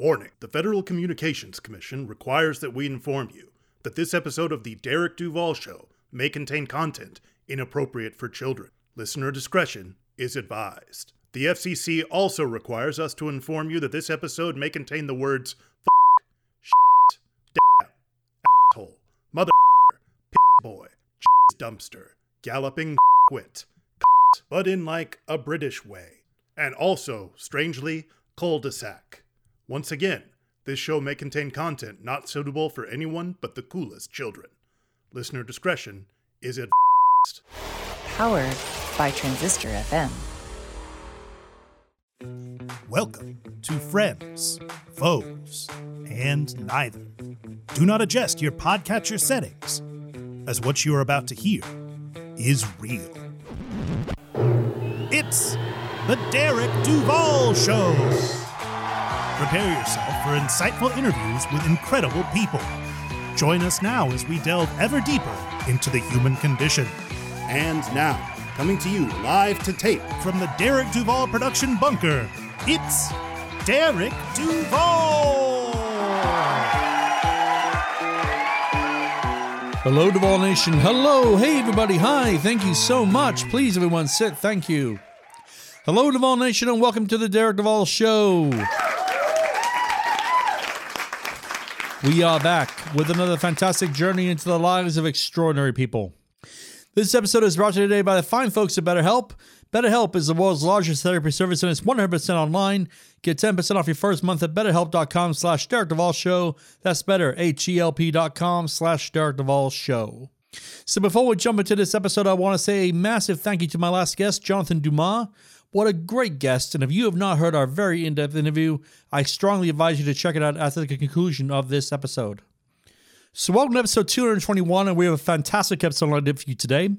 Warning The Federal Communications Commission requires that we inform you that this episode of The Derek Duvall Show may contain content inappropriate for children. Listener discretion is advised. The FCC also requires us to inform you that this episode may contain the words f, shit, damn, asshole, mother, piss boy, cheese dumpster, galloping quit, but in like a British way. And also, strangely, cul-de-sac. Once again, this show may contain content not suitable for anyone but the coolest children. Listener discretion is advised. Powered by Transistor FM. Welcome to Friends, Foes, and Neither. Do not adjust your podcatcher settings, as what you are about to hear is real. It's the Derek Duvall Show. Prepare yourself for insightful interviews with incredible people. Join us now as we delve ever deeper into the human condition. And now, coming to you live to tape From the Derek Duvall production bunker, it's Derek Duvall. Hello, Duvall Nation. Hello. Hey, everybody. Hi. Thank you so much. Please, everyone, sit. Thank you. Hello, Duvall Nation, and welcome to the Derek Duvall Show. We are back with another fantastic journey into the lives of extraordinary people. This episode is brought to you today by the fine folks at BetterHelp. BetterHelp is the world's largest therapy service and it's 100% online. Get 10% off your first month at betterhelp.com slash Derek Duvall Show. That's better, H-E-L-P dot slash Derek Duvall Show. So before we jump into this episode, I want to say a massive thank you to my last guest, Jonathan Dumas. What a great guest. And if you have not heard our very in depth interview, I strongly advise you to check it out after the conclusion of this episode. So, welcome to episode 221, and we have a fantastic episode lined up for you today.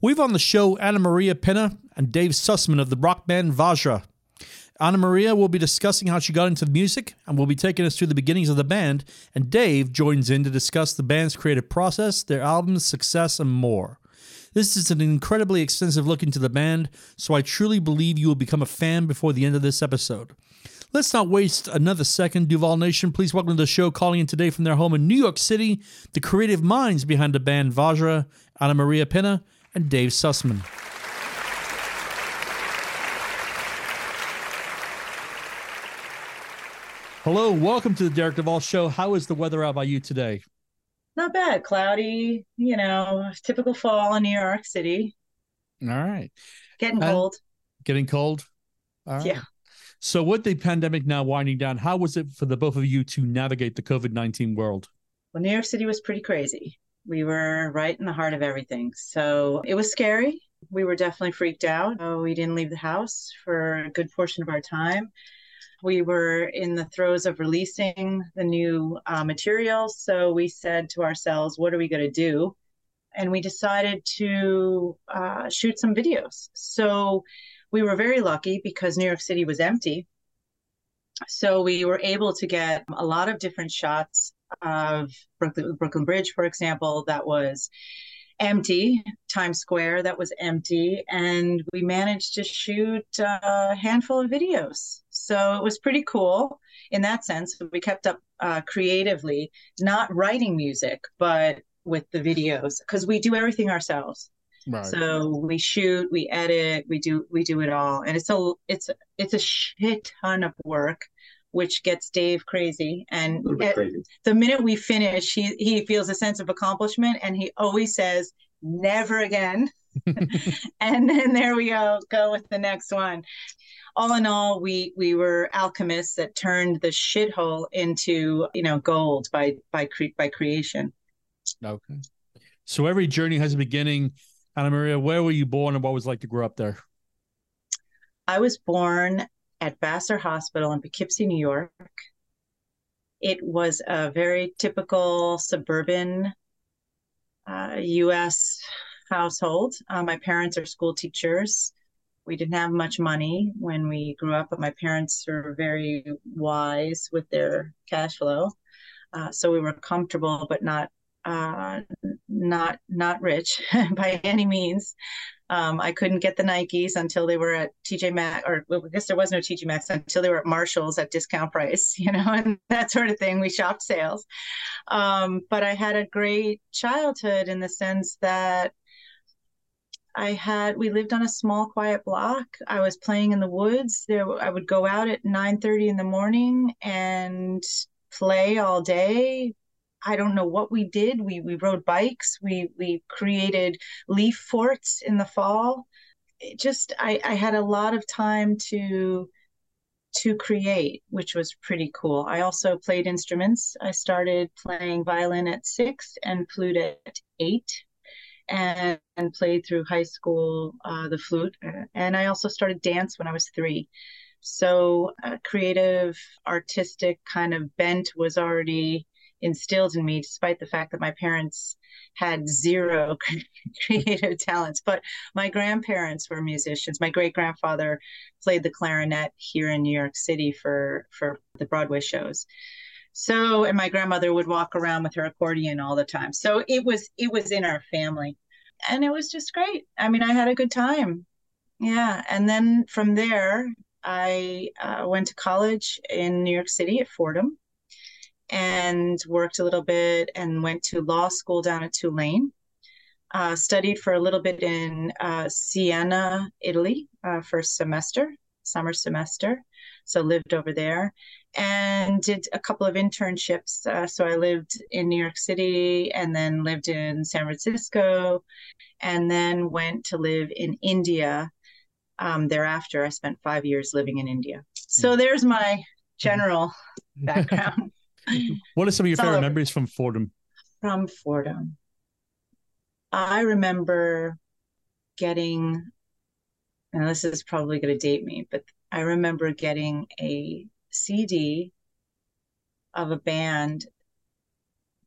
We've on the show Annamaria Pinna and Dave Sussman of the rock band Vajra. Annamaria will be discussing how she got into the music and will be taking us through the beginnings of the band, and Dave joins in to discuss the band's creative process, their albums, success, and more. This is an incredibly extensive look into the band, so I truly believe you will become a fan before the end of this episode. Let's not waste another second. Duvall Nation, please welcome to the show calling in today from their home in New York City, the creative minds behind the band Vajra, Annamaria Pinna, and Dave Sussman. Hello, welcome to the Derek Duvall Show. How is the weather out by you today? Not bad. Cloudy, you know, typical fall in New York City. All right. Getting And- cold. Getting cold? All right. Yeah. So, with the pandemic now winding down, how was it for the both of you to navigate the COVID 19 world? Well, New York City was pretty crazy. We were right in the heart of everything. So it was scary. We were definitely freaked out. We didn't leave the house for a good portion of our time. We were in the throes of releasing the new uh, material. So we said to ourselves, what are we going to do? And we decided to uh, shoot some videos. So we were very lucky because New York City was empty. So we were able to get a lot of different shots of Brooklyn, Brooklyn Bridge, for example, that was empty, Times Square that was empty, and we managed to shoot a handful of videos. So it was pretty cool in that sense. We kept up uh, creatively, not writing music, but with the videos because we do everything ourselves. Right. So we shoot, we edit, we do we do it all, and it's a it's it's a shit ton of work, which gets Dave crazy. And at- the minute we finish, he he feels a sense of accomplishment, and he always says, "Never again." and then there we go, go with the next one. All in all, we we were alchemists that turned the shithole into you know gold by by cre- by creation. okay. So, every journey has a beginning. Annamaria, where were you born and what was it like to grow up there? I was born at Vassar Hospital in Poughkeepsie, New York. It was a very typical suburban uh, U.S. household. Uh, my parents are school teachers. We didn't have much money when we grew up, but my parents were very wise with their cash flow. Uh, so we were comfortable, but not uh, not not rich by any means. Um, I couldn't get the Nikes until they were at TJ Maxx, or well, I guess there was no TJ Maxx until they were at Marshalls at discount price, you know, and that sort of thing. We shopped sales. Um, but I had a great childhood in the sense that I had we lived on a small quiet block. I was playing in the woods. There I would go out at 9:30 in the morning and play all day. I don't know what we did. We we rode bikes. We we created leaf forts in the fall. It just I I had a lot of time to to create, which was pretty cool. I also played instruments. I started playing violin at 6 and flute at 8 and, and played through high school uh, the flute. And I also started dance when I was three. So, a creative, artistic kind of bent was already instilled in me, despite the fact that my parents had zero creative talents. But my grandparents were musicians. My great grandfather played the clarinet here in New York City for, for the Broadway shows. So and my grandmother would walk around with her accordion all the time. So it was it was in our family. And it was just great. I mean i had a good time. Yeah. And then from there i uh, went to college in new york city at fordham and worked a little bit and went to law school down at tulane uh, studied for a little bit in uh, siena italy uh, first semester summer semester so lived over there and did a couple of internships. Uh, so I lived in New York City and then lived in San Francisco and then went to live in India. Um, thereafter, I spent five years living in India. So hmm. there's my general background. what are some of your favorite memories from Fordham? From Fordham. I remember getting, and this is probably going to date me, but I remember getting a CD of a band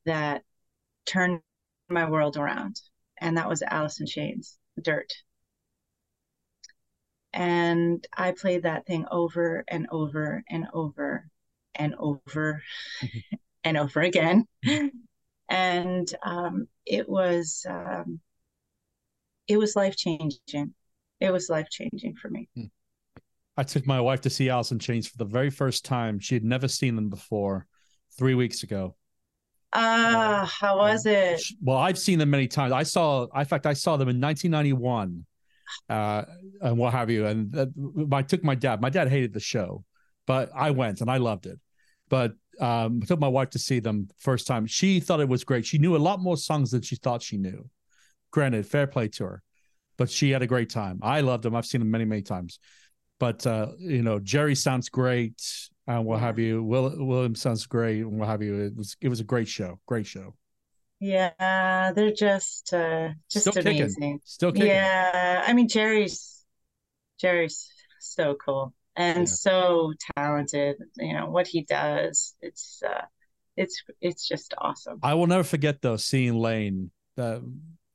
that turned my world around, and that was Alice in Chains, Dirt. And I played that thing over and over and over and over and over again. and um, it was um, it was life changing. It was life changing for me. Hmm. I took my wife to see Alice in Chains for the very first time. She had never seen them before three weeks ago. Ah, uh, how was it? Well, I've seen them many times. I saw, in fact, I saw them in 1991, uh, and what have you. And uh, I took my dad. My dad hated the show, but I went and I loved it. But um, I took my wife to see them first time. She thought it was great. She knew a lot more songs than she thought she knew. Granted, fair play to her, but she had a great time. I loved them. I've seen them many, many times but uh, you know, Jerry sounds great and what have you. Will William sounds great and what have you. It was it was a great show, great show. Yeah, they're just uh, just Still amazing. Kicking. Still kicking. Yeah, I mean Jerry's Jerry's so cool and yeah. so talented. You know what he does. It's uh, it's it's just awesome. I will never forget though seeing Lane. Uh,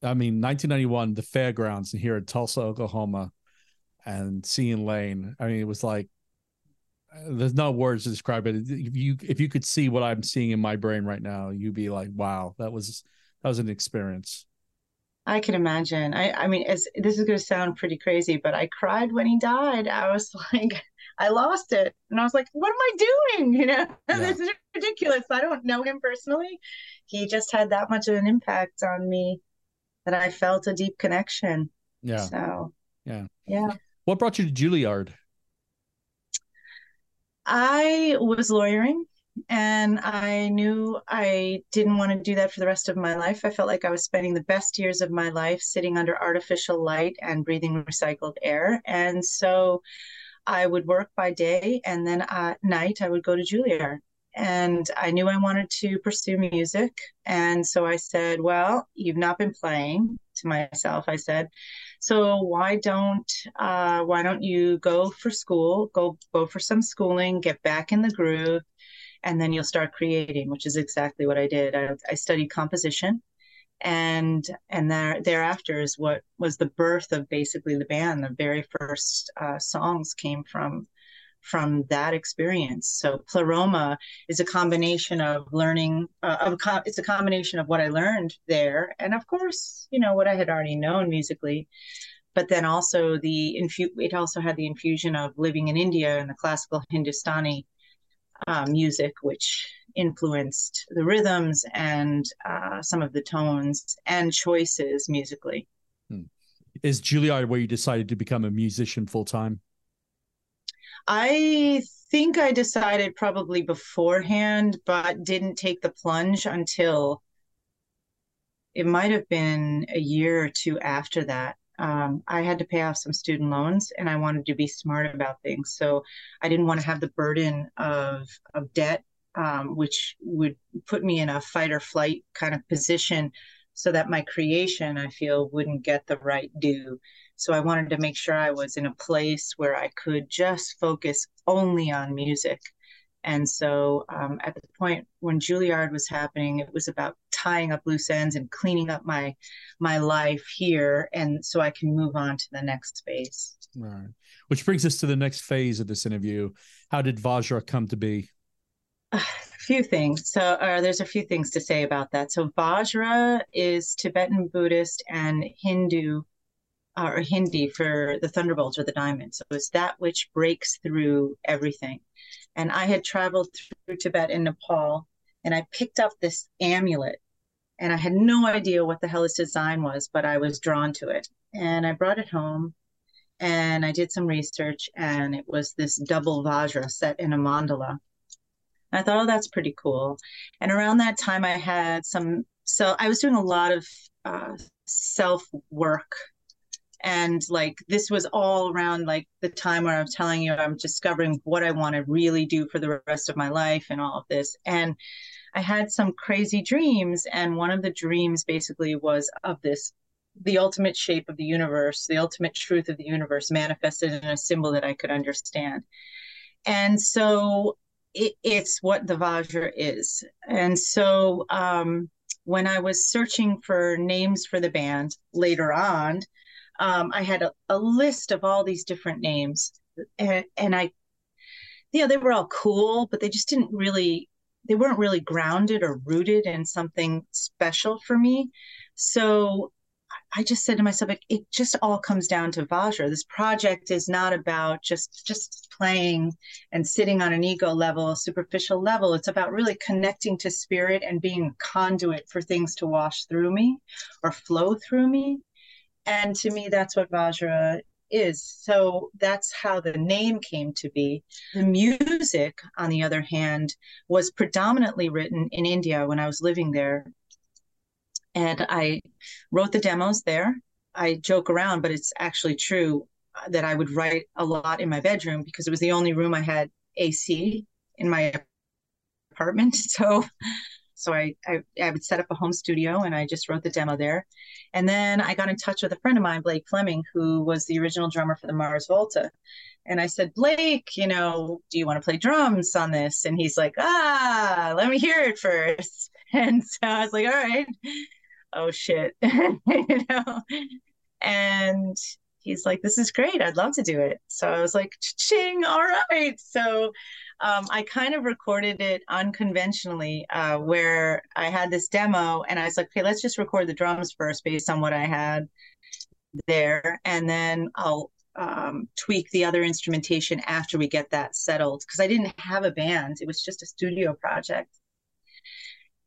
I mean, 1991, the fairgrounds here in Tulsa, Oklahoma and seeing Lane. I mean, it was like there's no words to describe it. If you if you could see what I'm seeing in my brain right now, you'd be like, "Wow, that was that was an experience." I can imagine. I I mean, as this is going to sound pretty crazy, but I cried when he died. I was like, I lost it, and I was like, "What am I doing?" You know, yeah. this is ridiculous. I don't know him personally. He just had that much of an impact on me that I felt a deep connection. Yeah. So. Yeah. Yeah. What brought you to Juilliard? I was lawyering and I knew I didn't want to do that for the rest of my life. I felt like I was spending the best years of my life sitting under artificial light and breathing recycled air. And so I would work by day and then at night I would go to Juilliard. And I knew I wanted to pursue music. And so I said, Well, you've not been playing to myself. I said, so why don't uh, why don't you go for school, go go for some schooling, get back in the groove, and then you'll start creating, which is exactly what I did. I, I studied composition, and and there, thereafter is what was the birth of basically the band. The very first uh, songs came from from that experience. So Pleroma is a combination of learning, uh, of co- it's a combination of what I learned there, and of course, you know what I had already known musically, but then also the infu- it also had the infusion of living in India and the classical Hindustani uh, music, which influenced the rhythms and uh, some of the tones and choices musically. Hmm. Is Juilliard where you decided to become a musician full time? I think I decided probably beforehand, but didn't take the plunge until it might have been a year or two after that. Um, I had to pay off some student loans and I wanted to be smart about things. So I didn't want to have the burden of, of debt, um, which would put me in a fight or flight kind of position so that my creation, I feel, wouldn't get the right due. So I wanted to make sure I was in a place where I could just focus only on music. And so um, at the point when Juilliard was happening, it was about tying up loose ends and cleaning up my my life here, and so I can move on to the next space. Right. Which brings us to the next phase of this interview. How did Vajra come to be? A few things. So uh, there's a few things to say about that. So Vajra is Tibetan Buddhist and Hindu or Hindi for the thunderbolt or the diamond. So it's that which breaks through everything. And I had traveled through Tibet and Nepal, and I picked up this amulet, and I had no idea what the hell its design was, but I was drawn to it. And I brought it home, and I did some research, and it was this double vajra set in a mandala. And I thought, oh, that's pretty cool. And around that time, I had some, so I was doing a lot of uh, self work and like this was all around like the time where i'm telling you i'm discovering what i want to really do for the rest of my life and all of this. And i had some crazy dreams and one of the dreams basically was of this the ultimate shape of the universe the ultimate truth of the universe manifested in a symbol that i could understand. And so it, it's what the vajra is and so um, when i was searching for names for the band later on um, I had a, a, list of all these different names, and, and I, you know, they were all cool, but they just didn't really, they weren't really grounded or rooted in something special for me. So I just said to myself, it, it just all comes down to Vajra. This project is not about just just playing and sitting on an ego level, superficial level. It's about really connecting to spirit and being a conduit for things to wash through me or flow through me. And to me, that's what Vajra is. So that's how the name came to be. The music, on the other hand, was predominantly written in India when I was living there. And I wrote the demos there. I joke around, but it's actually true that I would write a lot in my bedroom because it was the only room I had AC in my apartment. So so I, I, I would set up a home studio and I just wrote the demo there. And then I got in touch with a friend of mine, Blake Fleming, who was the original drummer for the Mars Volta. And I said, Blake, you know, do you want to play drums on this? And he's like, ah, let me hear it first. And so I was like, all right. Oh shit. you know? And he's like, this is great. I'd love to do it. So I was like, ching, all right. So um, I kind of recorded it unconventionally, uh, where I had this demo and I was like, okay, let's just record the drums first based on what I had there. And then I'll um, tweak the other instrumentation after we get that settled because I didn't have a band, it was just a studio project.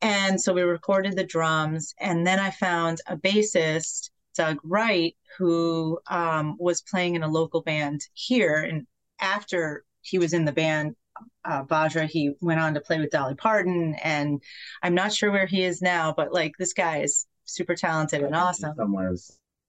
And so we recorded the drums, and then I found a bassist, Doug Wright, who um, was playing in a local band here. And after he was in the band, uh, Vajra. He went on to play with Dolly Parton, and I'm not sure where he is now, but like this guy is super talented and awesome. Somewhere in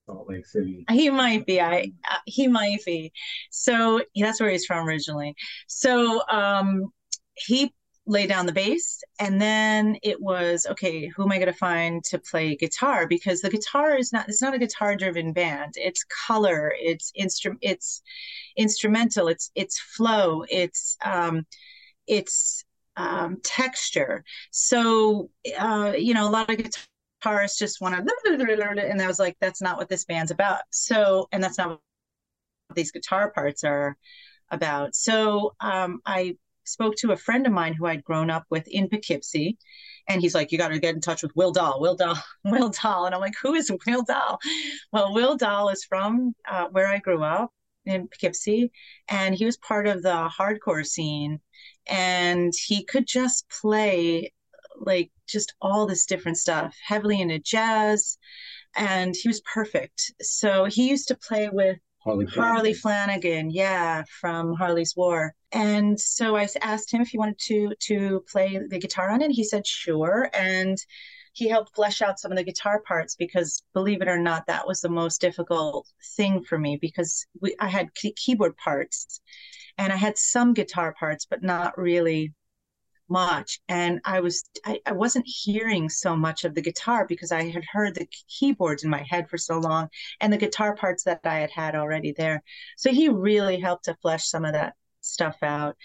Salt Lake City. He might be. I uh, he might be. So that's where he's from originally. So um, he lay down the bass and then it was okay who am i going to find to play guitar? Because the guitar is not it's not a guitar driven band. It's color it's instrument it's instrumental it's it's flow it's um it's um texture. So uh you know a lot of guitarists just want to and i was like that's not what this band's about. So and that's not what these guitar parts are about. So um i spoke to a friend of mine who I'd grown up with in Poughkeepsie. And he's like, You got to get in touch with Will Dahl, Will Dahl, Will Dahl. And I'm like, Who is Will Dahl? Well, Will Dahl is from uh, where I grew up in Poughkeepsie, and he was part of the hardcore scene. And he could just play like just all this different stuff, heavily into jazz. And he was perfect. So he used to play with Harley Flanagan. Harley Flanagan, yeah, from Harley's War. And so I asked him if he wanted to to play the guitar on it. He said sure, and he helped flesh out some of the guitar parts because, believe it or not, that was the most difficult thing for me because we, I had key- keyboard parts, and I had some guitar parts, but not really much and i was I, I wasn't hearing so much of the guitar because i had heard the keyboards in my head for so long and the guitar parts that i had had already there. So he really helped to flesh some of that stuff out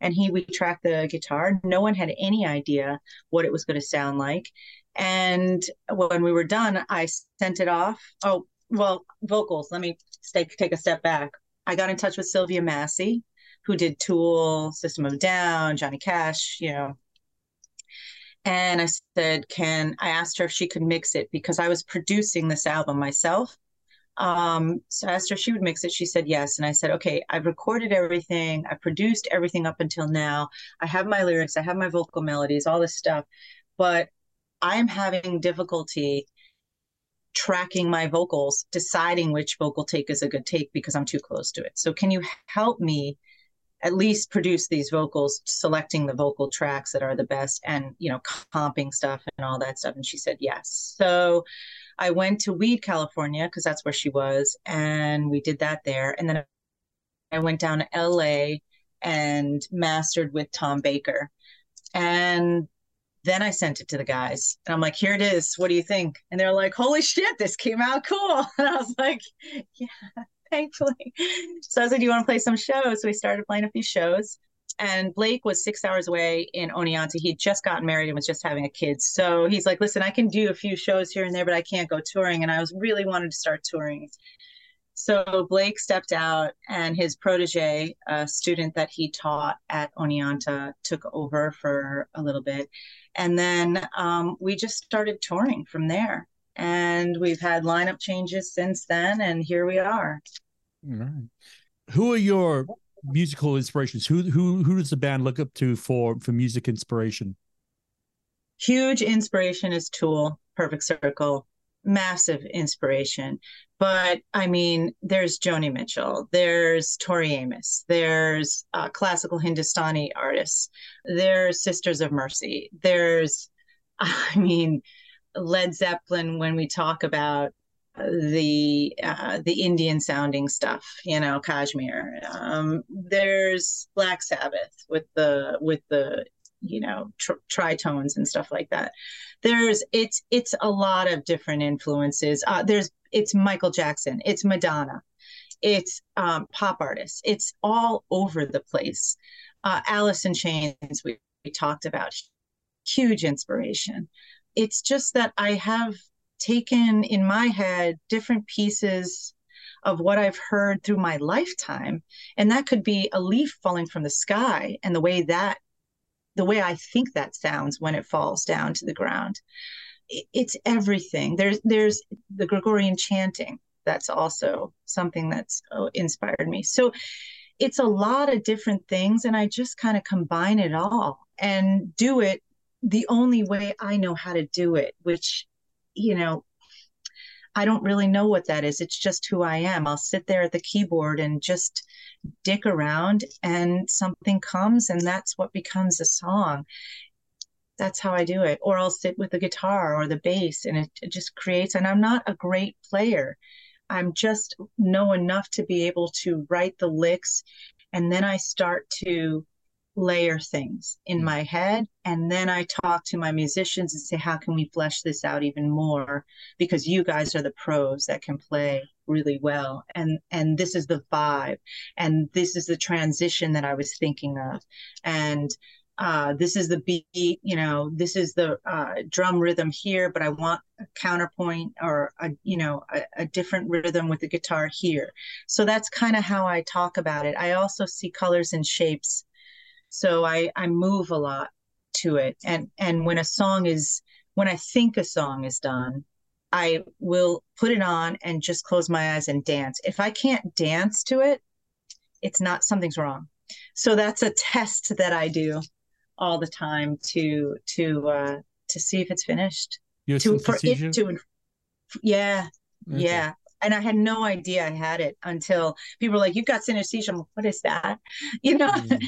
and he we tracked the guitar. No one had any idea what it was going to sound like and when we were done i sent it off. Oh well vocals let me take, take a step back. I got in touch with sylvia massy who did Tool, System of Down, Johnny Cash, you know. And I said, can I asked her if she could mix it because I was producing this album myself. Um, so I asked her if she would mix it. She said yes. And I said, okay, I've recorded everything, I produced everything up until now. I have my lyrics, I have my vocal melodies, all this stuff, but I'm having difficulty tracking my vocals, deciding which vocal take is a good take because I'm too close to it. So can you help me at least produce these vocals, selecting the vocal tracks that are the best and, you know, comping stuff and all that stuff. And she said yes. So I went to Weed, California, because that's where she was. And we did that there. And then I went down to LA and mastered with Tom Baker. And then I sent it to the guys and I'm like, here it is. What do you think? And they're like, holy shit, this came out cool. And I was like, yeah, thankfully. So I was like, Do you want to play some shows? So we started playing a few shows. And Blake was six hours away in Oneonta. He'd just gotten married and was just having a kid. So he's like, Listen, I can do a few shows here and there, but I can't go touring. And I was really wanted to start touring. So Blake stepped out, and his protege, a student that he taught at Oneonta, took over for a little bit. And then um, we just started touring from there. And we've had lineup changes since then, and here we are. All right. Who are your musical inspirations? Who who who does the band look up to for for music inspiration? Huge inspiration is Tool, Perfect Circle, massive inspiration. But I mean, there's Joni Mitchell, there's Tori Amos, there's uh, classical Hindustani artists, there's Sisters of Mercy, there's, I mean, Led Zeppelin when we talk about the uh, the Indian sounding stuff, you know, Kashmir. Um, there's Black Sabbath with the with the you know tr- tritones and stuff like that. There's it's it's a lot of different influences. Uh, there's it's Michael Jackson, it's Madonna, it's um, pop artists. It's all over the place. Uh, Alice in Chains we, we talked about, huge inspiration. It's just that I have taken in my head different pieces of what I've heard through my lifetime. And that could be a leaf falling from the sky and the way that, the way I think that sounds when it falls down to the ground. It's everything. There's, there's the Gregorian chanting. That's also something that's oh, inspired me. So it's a lot of different things. And I just kind of combine it all and do it the only way I know how to do it, which you know, I don't really know what that is. It's just who I am. I'll sit there at the keyboard and just dick around, and something comes, and that's what becomes a song. That's how I do it. Or I'll sit with the guitar or the bass, and it, it just creates. And I'm not a great player. I'm just know enough to be able to write the licks, and then I start to layer things in mm. my head and then i talk to my musicians and say how can we flesh this out even more because you guys are the pros that can play really well and and this is the vibe and this is the transition that i was thinking of and uh, this is the beat, you know, this is the uh, drum rhythm here, but I want a counterpoint or a, you know, a, a different rhythm with the guitar here. So that's kind of how I talk about it. I also see colors and shapes So I I move a lot to it. And and when a song is when I think a song is done, I will put it on and just close my eyes and dance. If I can't dance to it, it's not something's wrong. So that's a test that I do all the time to to uh to see if it's finished. You To for it to yeah, Okay. yeah. And I had no idea I had it until people were like, You've got synesthesia. I'm like, what is that? You know? Mm.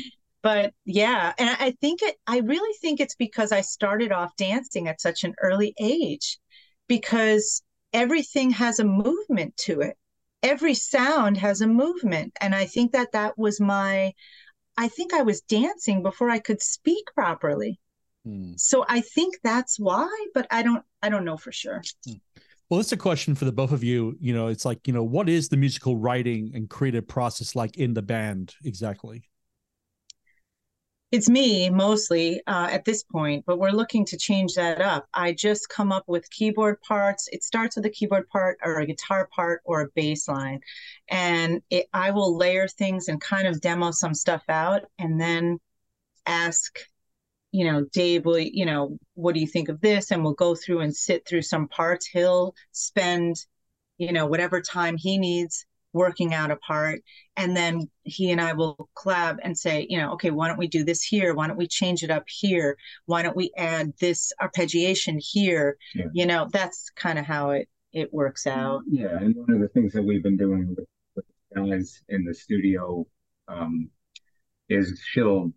But yeah and I, think it i really think it's because i started off dancing at such an early age because everything has a movement to it every sound has a movement and i think that that was my i think i was dancing before i could speak properly Hmm. so i think that's why but i don't i don't know for sure Well, this is a question for the both of you. You know, it's like, you know, what is the musical writing and creative process like in the band exactly? It's me mostly uh, at this point, but we're looking to change that up. I just come up with keyboard parts. It starts with a keyboard part or a guitar part or a bass line. And it, I will layer things and kind of demo some stuff out and then ask, you know, Dave, will, you know, what do you think of this? And we'll go through and sit through some parts. He'll spend, you know, whatever time he needs working out a part and then he and I will collab and say, you know, okay, why don't we do this here? Why don't we change it up here? Why don't we add this arpeggiation here? Yeah. You know, that's kind of how it it works out. Yeah, and one of the things that we've been doing with, with guys in the studio um, is she'll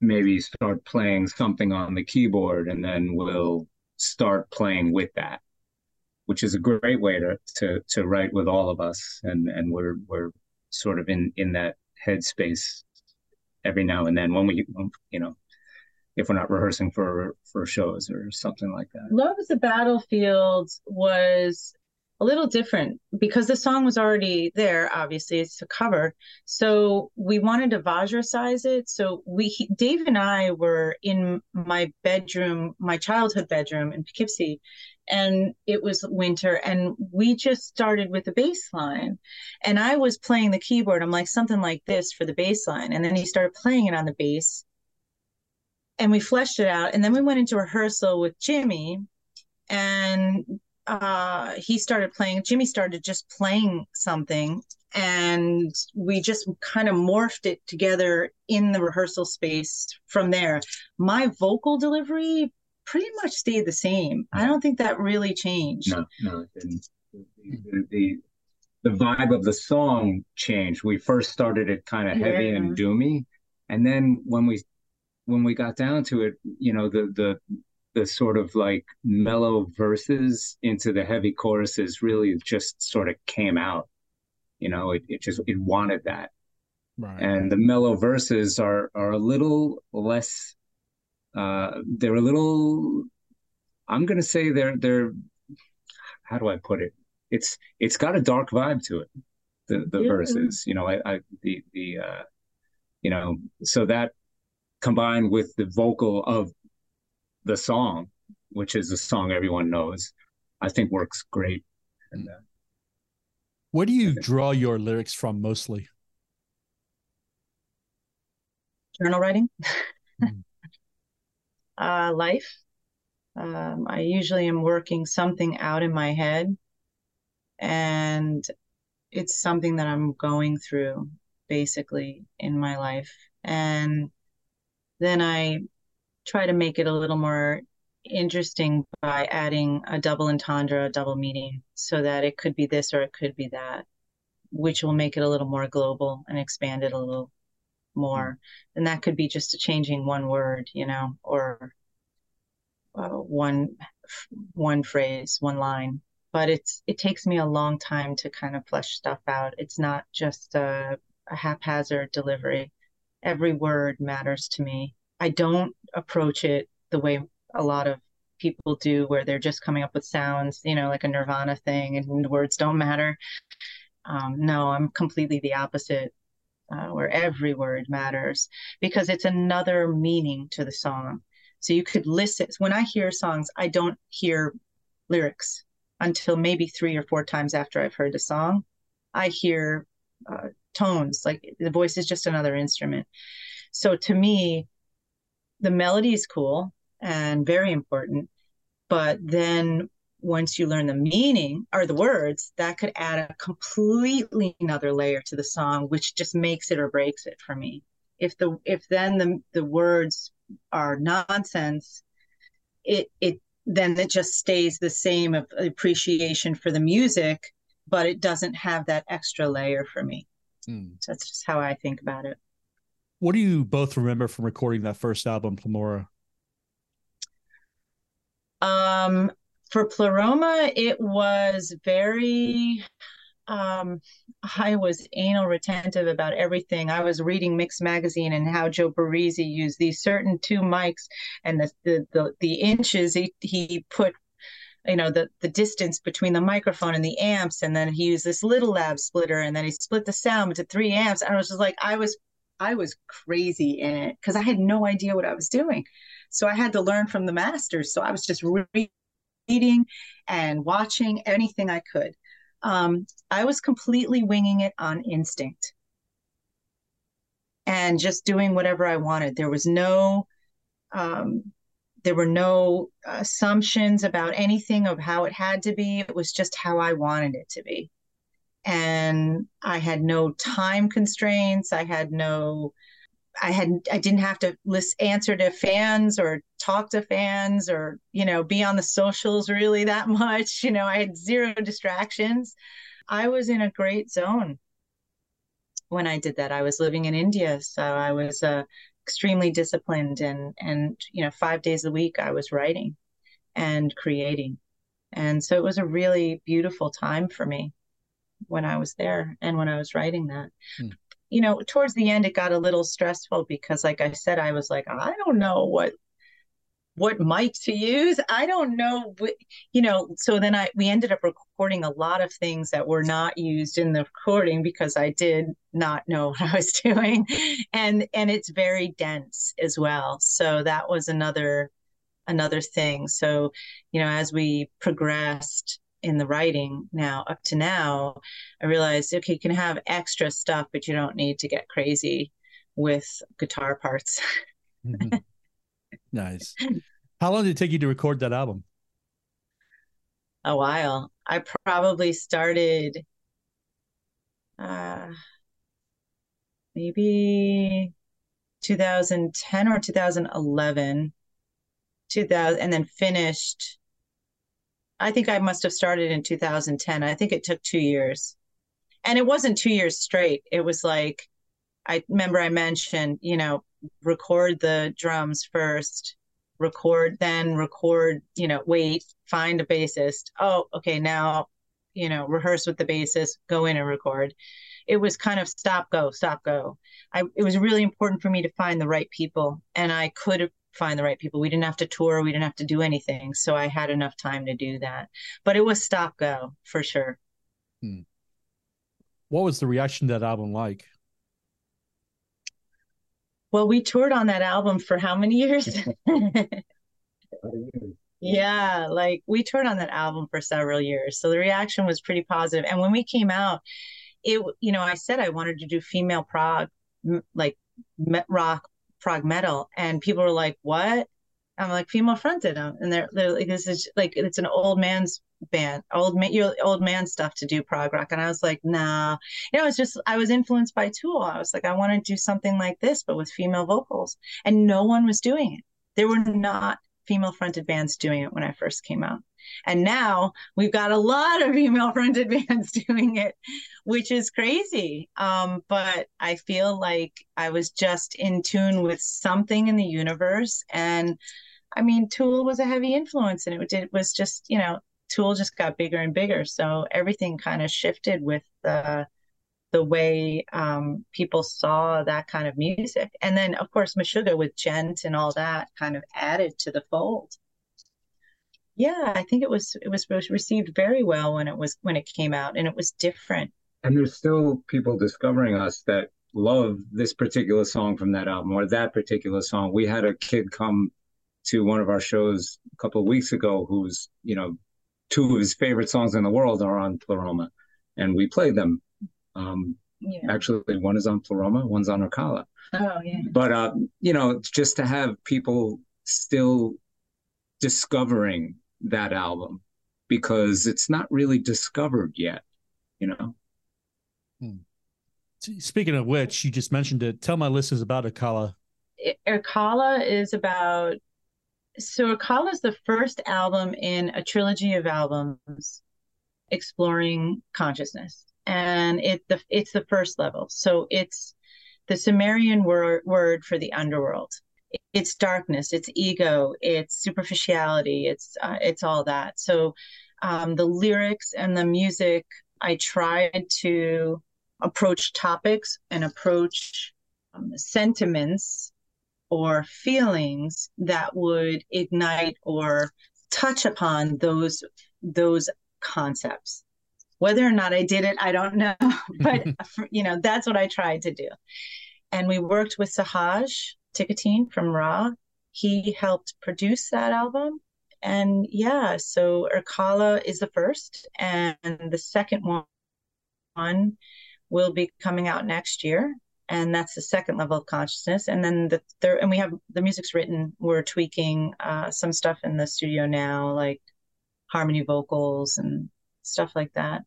maybe start playing something on the keyboard, and then we'll start playing with that, which is a great way to to to write with all of us, and and we're we're sort of in in that headspace every now and then when we you know if we're not rehearsing for for shows or something like that. Love is a Battlefield was a little different because the song was already there. Obviously, it's a cover, so we wanted to Vajra-size it. So we, he, Dave and I, were in my bedroom, my childhood bedroom in Poughkeepsie, and it was winter, and we just started with the bass line, and I was playing the keyboard. I'm like something like this for the bass line, and then he started playing it on the bass, and we fleshed it out, and then we went into rehearsal with Jimmy, and uh he started playing jimmy started just playing something and we just kind of morphed it together in the rehearsal space from there my vocal delivery pretty much stayed the same i don't think that really changed No, no, it didn't. The, the, the vibe of the song changed. We first started it kind of heavy Yeah. and doomy, and then when we when we got down to it, you know, the the the sort of like mellow verses into the heavy choruses really just sort of came out. You know, it, it just it wanted that. Right. and the mellow verses are are a little less uh they're a little i'm gonna say they're they're how do i put it it's it's got a dark vibe to it the the Yeah. verses you know i i the the uh you know so that combined with the vocal of the song which is a song everyone knows i think works great and uh, Where do you draw your lyrics from mostly? journal writing? Mm. uh life. Um i usually am working something out in my head and it's something that i'm going through basically in my life. And then i try to make it a little more interesting by adding a double entendre a double meaning so that it could be this or it could be that which will make it a little more global and expand it a little more. And that could be just a changing one word you know or uh, one one phrase one line. But it's it takes me a long time to kind of flesh stuff out. It's not just a, a haphazard delivery. Every word matters to me i don't approach it the way a lot of people do where they're just coming up with sounds you know like a nirvana thing and words don't matter um, no i'm completely the opposite uh, where every word matters because it's another meaning to the song. So you could listen. When I hear songs, I don't hear lyrics until maybe three or four times after I've heard the song. I hear uh, tones, like the voice is just another instrument. So to me, the melody is cool and very important. But then once you learn the meaning or the words, that could add a completely another layer to the song, which just makes it or breaks it for me. If the if then the the words are nonsense, it it then it just stays the same of appreciation for the music, but it doesn't have that extra layer for me. Mm. So that's just how I think about it. What do you both remember from recording that first album, Pleroma? Um, for Pleroma, it was very um, I was anal retentive about everything. I was reading Mix magazine and how Joe Barresi used these certain two mics and the the the, the inches he, he put you know the the distance between the microphone and the amps and then he used this little lab splitter and then he split the sound into three amps and I was just like I was I was crazy in it because I had no idea what I was doing. So I had to learn from the masters. So I was just reading and watching anything I could um, I was completely winging it on instinct and just doing whatever I wanted. There was no, um, there were no assumptions about anything of how it had to be. It was just how I wanted it to be. And I had no time constraints. I had no I had I didn't have to list answer to fans or talk to fans or you know be on the socials really that much. You know, I had zero distractions. I was in a great zone when I did that. I was living in India, so I was uh, extremely disciplined and and you know five days a week I was writing and creating, and so it was a really beautiful time for me when I was there and when I was writing that. Hmm you know, towards the end, it got a little stressful because, like I said, I was like, I don't know what what mic to use. I don't know, what, you know. So then I we ended up recording a lot of things that were not used in the recording because I did not know what I was doing, and and it's very dense as well. So that was another another thing. So you know, as we progressed in the writing now up to now i realized okay you can have extra stuff but you don't need to get crazy with guitar parts. Mm-hmm. nice. How long did it take you to record that album? A while. I probably started uh maybe 2010 or 2011 2000 and then finished I think I must have started in 2010. I think it took two years. And it wasn't two years straight. It was like, I remember I mentioned, you know, record the drums first, record, then record, you know, wait, find a bassist. Oh, okay, now, you know, rehearse with the bassist, go in and record. It was kind of stop, go, stop, go. I, it was really important for me to find the right people. And I could find the right people. We didn't have to tour, we didn't have to do anything. So I had enough time to do that. But it was stop go for sure. Hmm. What was the reaction to that album like? Well, we toured on that album for how many years? yeah, like we toured on that album for several years. So the reaction was pretty positive. And when we came out, it you know, I said I wanted to do female prog like rock prog metal, and people were like, "What?" I'm like female fronted, and they're, they're like, "This is like it's an old man's band, old man, your old man stuff to do prog rock." And I was like, "Nah," you know, it's just I was influenced by Tool. I was like, I want to do something like this, but with female vocals, and no one was doing it. There were not female fronted bands doing it when I first came out. And now we've got a lot of female fronted bands doing it, which is crazy. Um, but I feel like I was just in tune with something in the universe. And I mean, Tool was a heavy influence, and it, it was just, you know, Tool just got bigger and bigger. So everything kind of shifted with the the way um, people saw that kind of music. And then, of course, Meshuggah with Djent and all that kind of added to the fold yeah, I think it was it was received very well when it was when it came out, and it was different. And there's still people discovering us that love this particular song from that album or that particular song. We had a kid come to one of our shows a couple of weeks ago who's you know two of his favorite songs in the world are on Pleroma, and we played them. Um, Yeah. Actually, one is on Pleroma, one's on Ocala. Oh yeah. But uh, you know, just to have people still discovering that album because it's not really discovered yet, you know. Speaking of which, you just mentioned it. Tell my listeners about Akala. Erkala is about so Erkala is the first album in a trilogy of albums exploring consciousness, and it the it's the first level. So it's the Sumerian word word for the underworld. It's darkness, it's ego, it's superficiality, it's uh, it's all that. So um, the lyrics and the music, I tried to approach topics and approach um, sentiments or feelings that would ignite or touch upon those those concepts whether or not i did it i don't know but you know that's what i tried to do and we worked with sahaj Ticotin from Ra. He helped produce that album. And yeah, so Irkalla is the first, and the second one will be coming out next year and that's the second level of consciousness and then the third and we have the music's written we're tweaking uh, some stuff in the studio now like harmony vocals and stuff like that.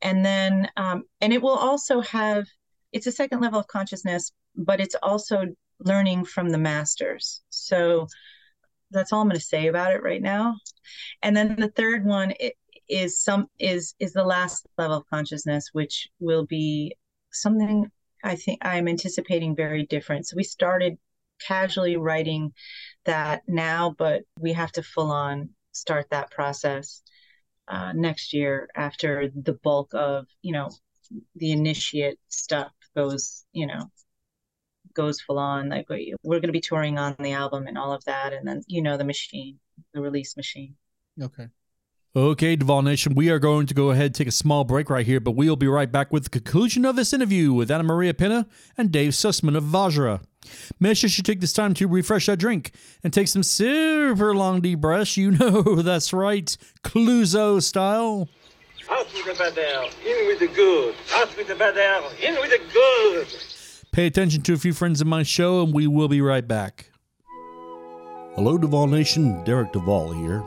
And then um, and it will also have it's a second level of consciousness but it's also learning from the masters. So that's all i'm going to say about it right now. And then the third one is some is is the last level of consciousness which will be something I think I'm anticipating very different. So we started casually writing that now, but we have to full on start that process uh, next year after the bulk of, you know, the initiate stuff goes, you know, goes full on. Like we're going to be touring on the album and all of that. And then, you know, the machine, the release machine. Okay. Okay, Duvall Nation, we are going to go ahead and take a small break right here, but we'll be right back with the conclusion of this interview with Annamaria Pinna and Dave Sussman of Vajra. Make sure you take this time to refresh that drink and take some super long deep breaths. You know that's right, Cluzo style. Out with the bad air, in with the good. Out with the bad air, in with the good. Pay attention to a few friends of my show, and we will be right back. Hello, Duvall Nation. Derek Duvall here.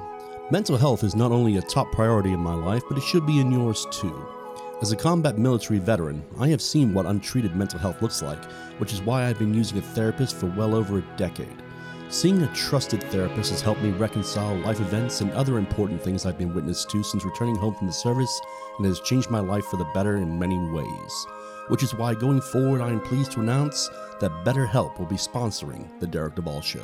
Mental health is not only a top priority in my life, but it should be in yours too. As a combat military veteran, I have seen what untreated mental health looks like, which is why I've been using a therapist for well over a decade. Seeing a trusted therapist has helped me reconcile life events and other important things I've been witness to since returning home from the service and has changed my life for the better in many ways. Which is why going forward, I am pleased to announce that BetterHelp will be sponsoring The Derek Duvall Show.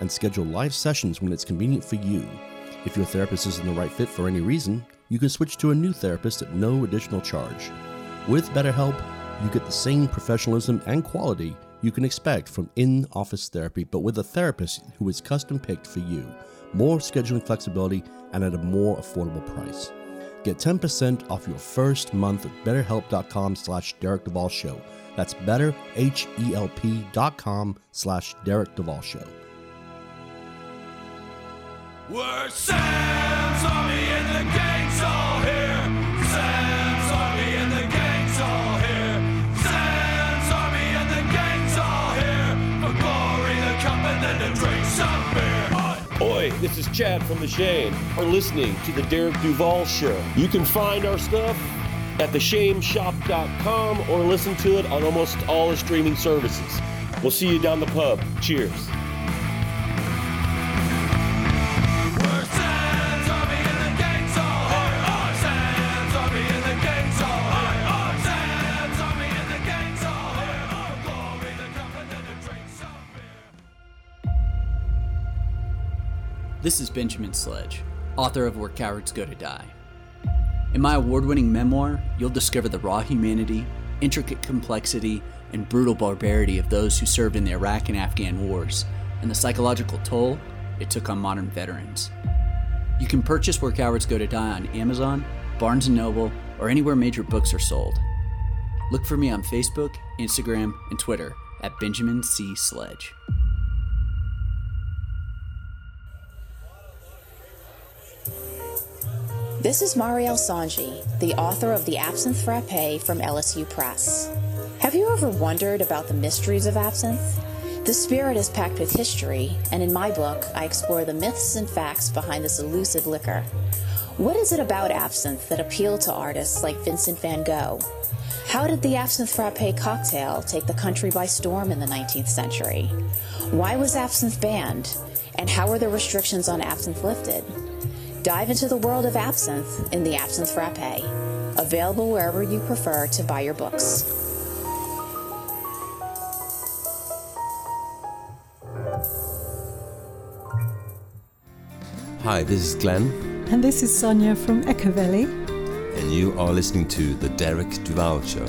and schedule live sessions when it's convenient for you. If your therapist isn't the right fit for any reason, you can switch to a new therapist at no additional charge. With BetterHelp, you get the same professionalism and quality you can expect from in office therapy, but with a therapist who is custom picked for you, more scheduling flexibility, and at a more affordable price. Get 10% off your first month at betterhelp.com slash Derek Duvall Show. That's betterhelp.com slash Derek Duvall Show. We're Sam's Army and the gang's all here. Sam's Army and the gang's all here. Sam's Army and the gang's all here. For glory, the cup, and then to drink some beer. Oi, this is Chad from The Shame. We're listening to The Derek Duvall Show. You can find our stuff at theshameshop.com or listen to it on almost all the streaming services. We'll see you down the pub. Cheers. This is Benjamin Sledge, author of Where Cowards Go to Die. In my award winning memoir, you'll discover the raw humanity, intricate complexity, and brutal barbarity of those who served in the Iraq and Afghan wars, and the psychological toll it took on modern veterans. You can purchase Where Cowards Go to Die on Amazon, Barnes & Noble, or anywhere major books are sold. Look for me on Facebook, Instagram, and Twitter at Benjamin C. Sledge. This is Marielle Sanji, the author of The Absinthe Frappe from LSU Press. Have you ever wondered about the mysteries of absinthe? The spirit is packed with history, and in my book, I explore the myths and facts behind this elusive liquor. What is it about absinthe that appealed to artists like Vincent van Gogh? How did the absinthe frappe cocktail take the country by storm in the 19th century? Why was absinthe banned? And how were the restrictions on absinthe lifted? Dive into the world of absinthe in the Absinthe Frappe. Available wherever you prefer to buy your books. Hi, this is Glenn, And this is Sonia from Echo Valley. and you are listening to The Derek Duvall Show.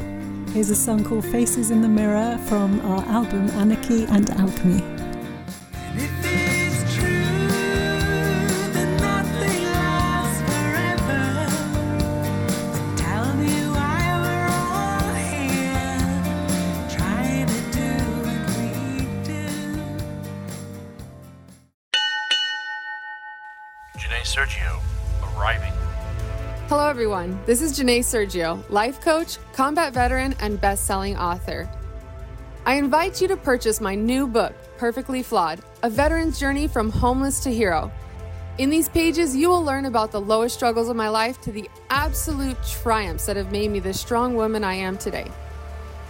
Here's a song called Faces in the Mirror from our album Anarchy and Alchemy. Everyone. This is Janae Sergio, life coach, combat veteran, and best selling author. I invite you to purchase my new book, Perfectly Flawed A Veteran's Journey from Homeless to Hero. In these pages, you will learn about the lowest struggles of my life to the absolute triumphs that have made me the strong woman I am today.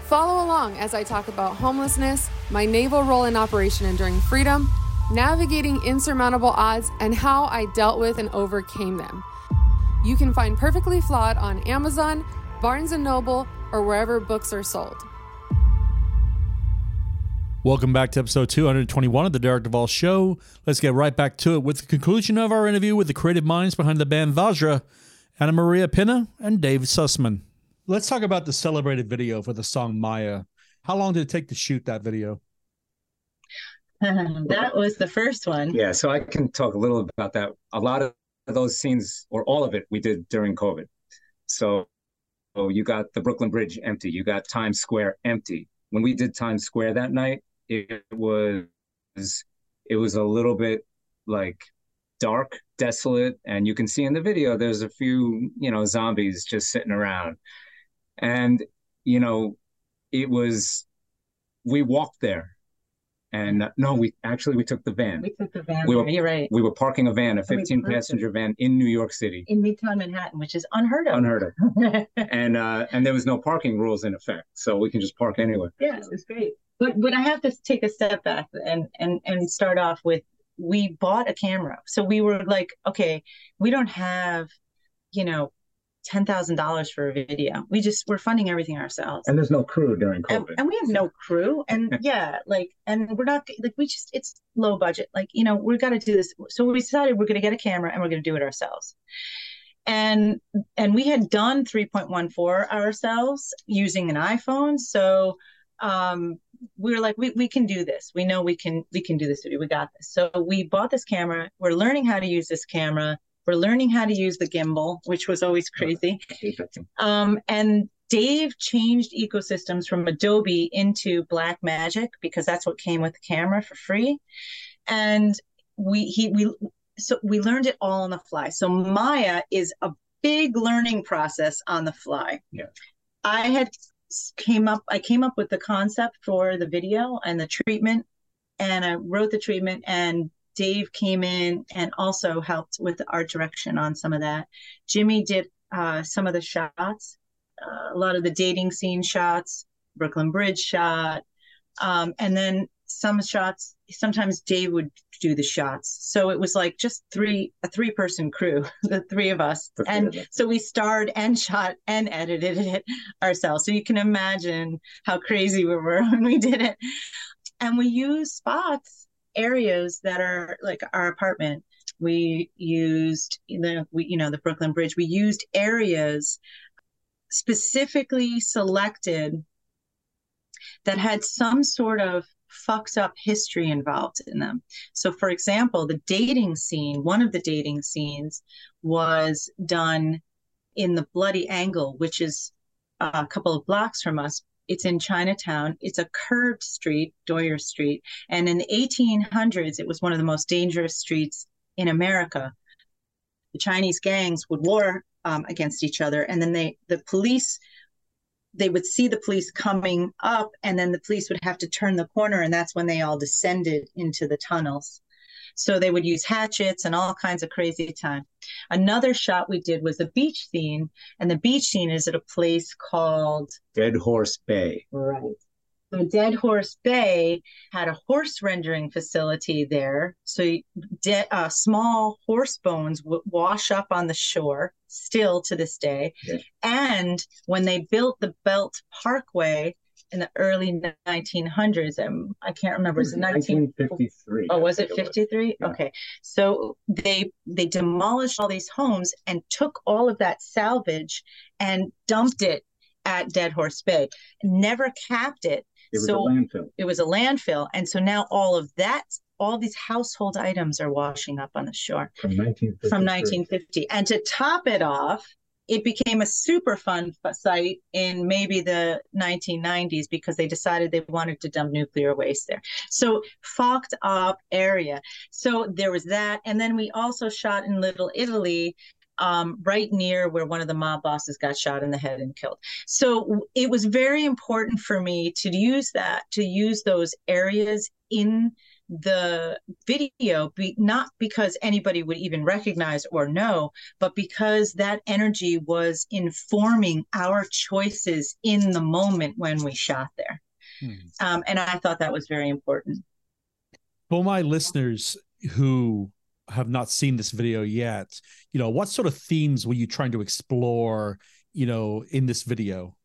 Follow along as I talk about homelessness, my naval role in Operation Enduring Freedom, navigating insurmountable odds, and how I dealt with and overcame them. You can find Perfectly Flawed on Amazon, Barnes & Noble, or wherever books are sold. Welcome back to episode 221 of the Derek Duvall Show. Let's get right back to it with the conclusion of our interview with the creative minds behind the band Vajra, Annamaria Pinna and Dave Sussman. Let's talk about the celebrated video for the song Maya. How long did it take to shoot that video? that was the first one. Yeah, so I can talk a little about that. A lot of those scenes, or all of it, we did during COVID. So, so you got the Brooklyn Bridge empty, you got Times Square empty. When we did Times Square that night, it was it was a little bit like dark, desolate, and you can see in the video there's a few you know zombies just sitting around, and you know it was we walked there and uh, no we actually we took the van We took the van. we were You're right. we were parking a van a And we 15 parked it. passenger van in new york city In Midtown Manhattan, which is unheard of. unheard of and uh and there was no parking rules in effect so we can just park anywhere Yeah, it was great. But but I have to take a step back and and and start off with we bought a camera. So we were like, okay, we don't have, you know, ten thousand dollars for a video. We just we're funding everything ourselves. and there's no crew during And, covid. and we have no crew. And yeah like and we're not like we just it's low budget. Like you know we've got to do this. So we decided we're going to get a camera and we're going to do it ourselves. And and we had done 3.14 ourselves using an iphone. So um we were like we, we can do this. We know we can we can do this video. we got this. So we bought this camera. We're learning how to use this camera we're learning how to use the gimbal which was always crazy um, and Dave changed ecosystems from Adobe into Black Magic because that's what came with the camera for free. And we he we so we learned it all on the fly. So Maya is a big learning process on the fly. Yeah. I had came up I came up with the concept for the video and the treatment and I wrote the treatment and Dave came in and also helped with the art direction on some of that. Jimmy did uh, some of the shots, uh, a lot of the dating scene shots, Brooklyn Bridge shot, um, and then some shots. Sometimes Dave would do the shots, so it was like just three a three person crew, the three of us, three and of us. so we starred and shot and edited it ourselves. So you can imagine how crazy we were when we did it, and we used spots areas that are like our apartment we used the we you know the brooklyn bridge we used areas specifically selected that had some sort of fucked up history involved in them. So, for example, the dating scene, one of the dating scenes was done in the Bloody Angle, which is a couple of blocks from us. It's in Chinatown. It's a curved street, Doyers Street. And in the 1800s, it was one of the most dangerous streets in America. The Chinese gangs would war um, against each other, and then they, the police, they would see the police coming up, and then the police would have to turn the corner, and that's when they all descended into the tunnels. So they would use hatchets and all kinds of crazy time. Another shot we did was a beach scene, and the beach scene is at a place called Dead Horse Bay. Right. So Dead Horse Bay had a horse rendering facility there. So de- uh, small horse bones would wash up on the shore still to this day. Yeah. And when they built the Belt Parkway in the early 1900s, um, I can't remember, was it 19- 1953. Oh, was I it think 53? Okay. So they they demolished all these homes and took all of that salvage and dumped it at Dead Horse Bay. Never capped it. It was a so landfill. it was a landfill. And so now all of that, all these household items are washing up on the shore From 1953. from 1950. And to top it off, it became a Superfund site in maybe the 1990s because they decided they wanted to dump nuclear waste there. So fucked up area. So there was that, and then we also shot in Little Italy. Um, right near where one of the mob bosses got shot in the head and killed. So it was very important for me to use that, to use those areas in the video be, not because anybody would even recognize or know but because that energy was informing our choices in the moment when we shot there. Um, and i thought that was very important. For my listeners who have not seen this video yet, you know, what sort of themes were you trying to explore, you know, in this video?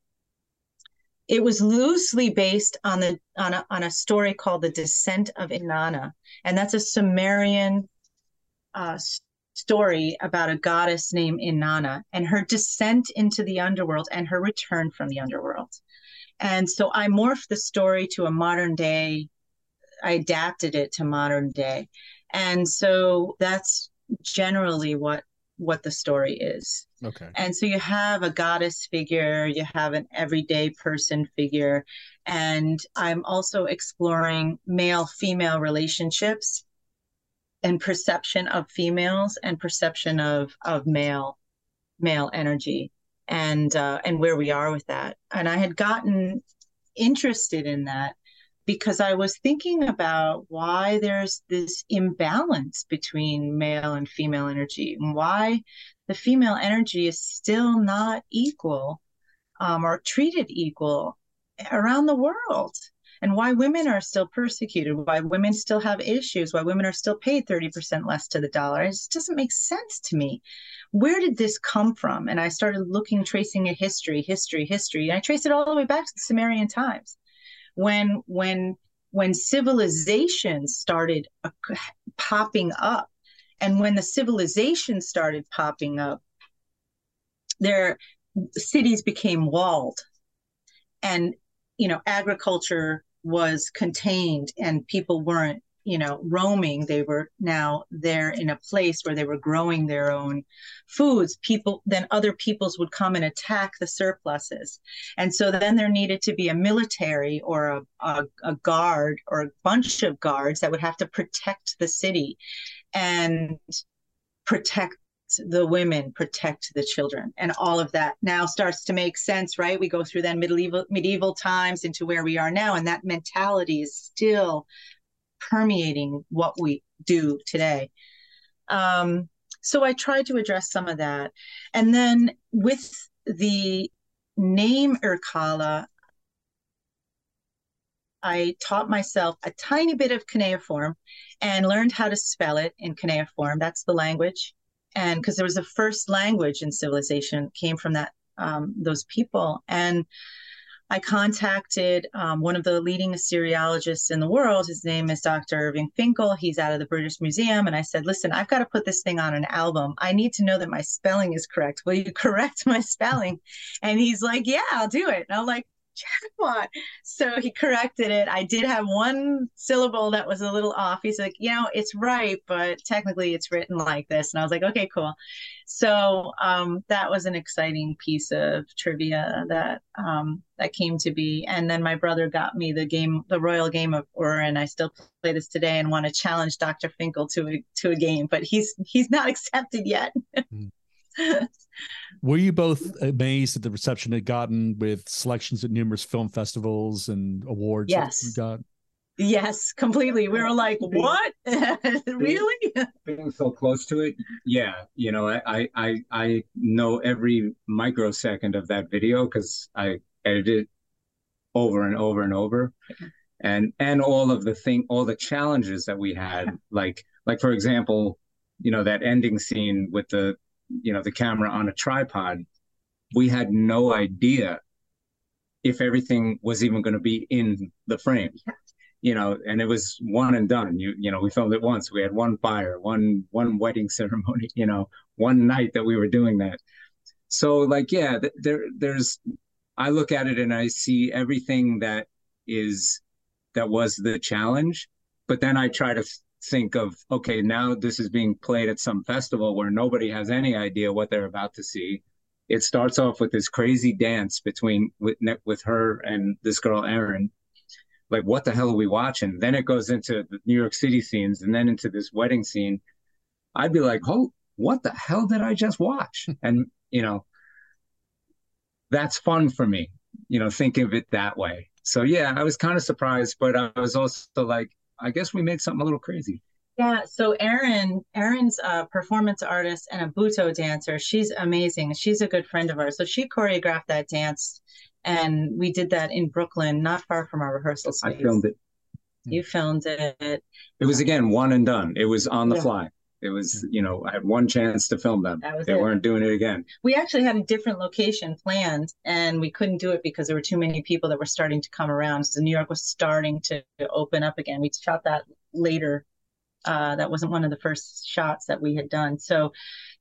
It was loosely based on the on a, on a story called the descent of inanna. And that's a sumerian uh, story about a goddess named inanna and her descent into the underworld and her return from the underworld. And so i morphed the story to a modern day i adapted it to modern day. And so that's generally what what the story is Okay. and so you have a goddess figure, you have an everyday person figure, and I'm also exploring male female relationships and perception of females and perception of of male male energy and uh, and where we are with that. And I had gotten interested in that because I was thinking about why there's this imbalance between male and female energy and why the female energy is still not equal um, or treated equal around the world and why women are still persecuted why women still have issues why women are still paid 30% less to the dollar. It just doesn't make sense to me. Where did this come from? And i started looking tracing a history history history and i traced it all the way back to the sumerian times when when when civilization started uh, popping up and when the civilization started popping up their cities became walled. And you know agriculture was contained and people weren't you know roaming they were now there in a place where they were growing their own foods. People then other peoples would come and attack the surpluses. And so then there needed to be a military or a, a, a guard or a bunch of guards that would have to protect the city and protect the women protect the children and all of that now starts to make sense right? We go through then medieval medieval times into where we are now and that mentality is still permeating what we do today um, so i tried to address some of that and then with the name Irkalla I taught myself a tiny bit of cuneiform and learned how to spell it in cuneiform. That's the language. And because there was a first language in civilization came from that um, those people. And I contacted um, one of the leading Assyriologists in the world. His name is Dr. Irving Finkel. He's out of the British Museum. And I said, listen, I've got to put this thing on an album. I need to know that my spelling is correct. Will you correct my spelling? And he's like, yeah, I'll do it. And I'm like, jackpot. So he corrected it. I did have one syllable that was a little off. He's like, you know, it's right, but technically it's written like this. And I was like, okay, cool. So um, that was an exciting piece of trivia that um, that came to be. And then my brother got me the game, the Royal Game of Ur, and I still play this today and want to challenge Dr. Finkel to a to a game, but he's he's not accepted yet. Were you both amazed at the reception it gotten with selections at numerous film festivals and awards? that Yes. you got? yes, completely. We were like, what? really? being so close to it yeah you know i i i, I know every microsecond of that video because i edited it over and over and over and and all of the thing all the challenges that we had like like for example you know that ending scene with the you know the camera on a tripod we had no idea if everything was even going to be in the frame. You know and it was one and done. You you know we filmed it once. We had one fire one one wedding ceremony you know one night that we were doing that. So like yeah th- there there's i look at it and i see everything that is that was the challenge but then i try to think of okay now this is being played at some festival where nobody has any idea what they're about to see. It starts off with this crazy dance between with with her and this girl Erin. Like what the hell are we watching? Then it goes into the new york city scenes and then into this wedding scene. I'd be like oh what the hell did i just watch? And you know that's fun for me you know think of it that way. So yeah i was kind of surprised but i was also like i guess we made something a little crazy Yeah, so Erin, Erin's a performance artist and a Butoh dancer. She's amazing. She's a good friend of ours. So she choreographed that dance, and we did that in Brooklyn, not far from our rehearsal space. i filmed it You filmed it. it was again one and done it was on the Yeah. fly it was you know i had one chance to film them That was they it. weren't doing it again We actually had a different location planned, and we couldn't do it because there were too many people that were starting to come around. So New York was starting to open up again. We shot that later. Uh, that wasn't one of the first shots that we had done. So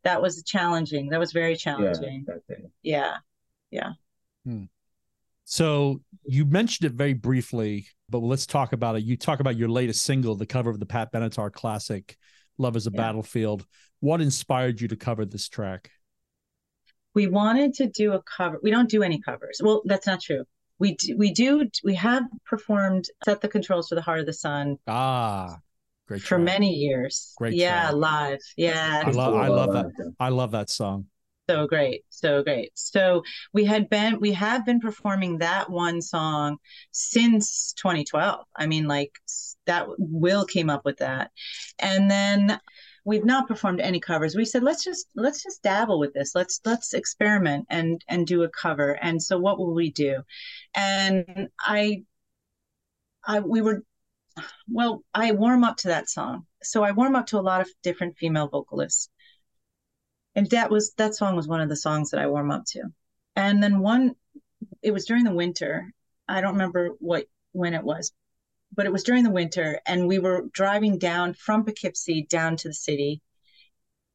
that was challenging. That was very challenging. that day. Yeah. Yeah. So you mentioned it very briefly, but let's talk about it. You talk about your latest single, the cover of the Pat Benatar classic, Love is a Yeah. Battlefield. What inspired you to cover this track? we wanted to do a cover. We don't do any covers. Well, that's not true. We do, we do we have performed "Set the Controls for the Heart of the Sun" Ah, great for track. many years. Great yeah, track. live. Yeah, I love I love that. I love that song. so great, so great. So we had been we have been performing that one song since 2012. I mean, like that Will came up with that, and then we've not performed any covers. We said let's just let's just dabble with this. Let's let's experiment and and do a cover. And so what will we do? And I I we were well, I warm up to that song. So I warm up to a lot of different female vocalists. And that was that song was one of the songs that I warm up to. And then one it was during the winter. I don't remember what when it was, but it was during the winter and we were driving down from Poughkeepsie down to the city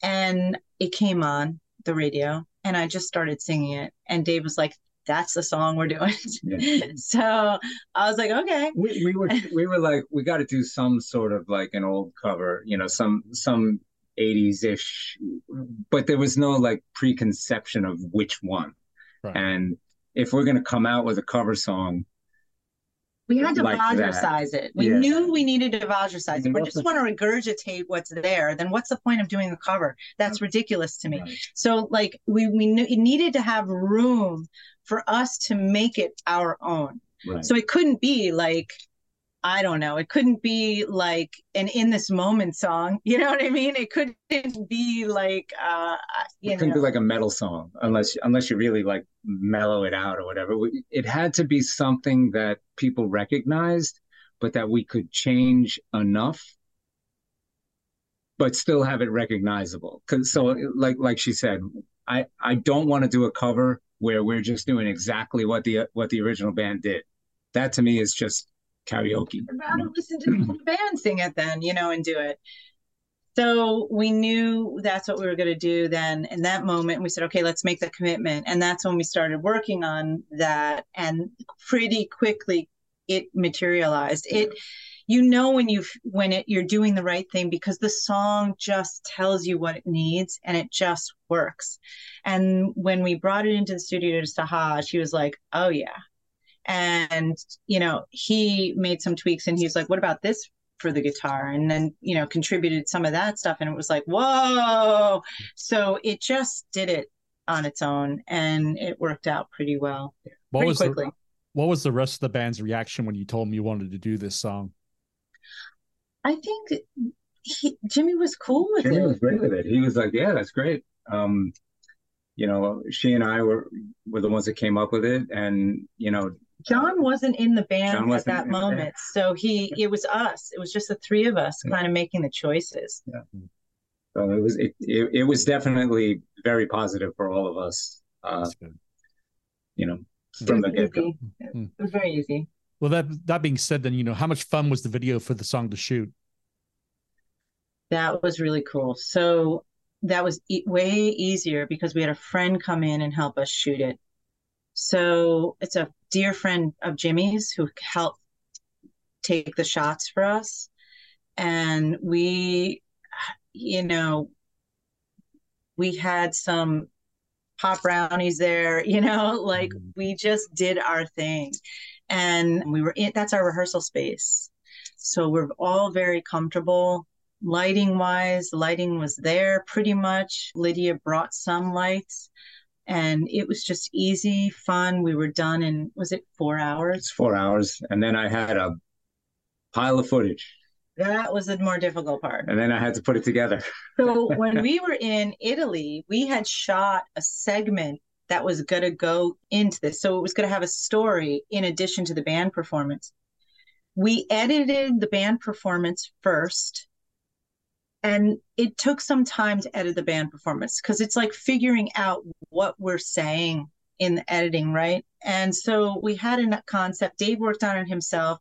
and it came on the radio and I just started singing it and Dave was like that's the song we're doing. Yeah. so I was like okay. we, we were we were like we got to do some sort of like an old cover you know some some 80s ish but there was no like preconception of which one Right. and if we're going to come out with a cover song We had to like that. Vajrasize it. We Yeah. knew we needed to Vajrasize it. And We also- just want to regurgitate what's there. Then what's the point of doing a cover? That's ridiculous to me. Right. So like we we knew, it needed to have room for us to make it our own. right So it couldn't be like I don't know. It couldn't be like an in this moment song. You know what I mean? It couldn't be like uh you it couldn't be like a metal song unless unless you really like mellow it out or whatever it had to be something that people recognized but that we could change enough but still have it recognizable because so like like she said i i don't want to do a cover where we're just doing exactly what the what the original band did that to me is just karaoke rather listen to the band sing it then, you know, and do it. So we knew that's what we were going to do then. In that moment, we said, okay, let's make the commitment. And that's when we started working on that. And pretty quickly, it materialized. It, you know, when you when it you're doing the right thing because the song just tells you what it needs and it just works. And when we brought it into the studio to Sahaj, she was like, oh yeah. And you know, he made some tweaks and he's like, what about this for the guitar and then you know contributed some of that stuff and it was like whoa so it just did it on its own and it worked out pretty well What pretty was quickly the What was the rest of the band's reaction when you told them you wanted to do this song? i think he, jimmy was cool with it. Jimmy it was great with it. He was like, "Yeah, that's great." Um, you know, she and I were were the ones that came up with it, and you know, john wasn't in the band at wasn't that in band. moment so he it was us it was just the three of us kind of making the choices yeah. So it was it, it it was definitely very positive for all of us. Uh, you know, from the get go. it was very easy Well, that that being said, then you know how much fun was the video for the song to shoot? That was really cool. So that was e- way easier because we had a friend come in and help us shoot it. So it's a dear friend of Jimmy's who helped take the shots for us. And we, you know, we had some pop brownies there, you know, like mm-hmm. we just did our thing. And we were in, that's our rehearsal space. So we're all very comfortable. Lighting wise, the lighting was there pretty much. Lydia brought some lights and it was just easy, fun. We were done in, was it four hours? It's four hours, and then I had a pile of footage, That was the more difficult part. and then I had to put it together. So when we were in Italy, we had shot a segment that was going to go into this. So it was going to have a story in addition to the band performance. We edited the band performance first. And it took some time to edit the band performance because it's like figuring out what we're saying in the editing, right? And so we had a concept. Dave worked on it himself.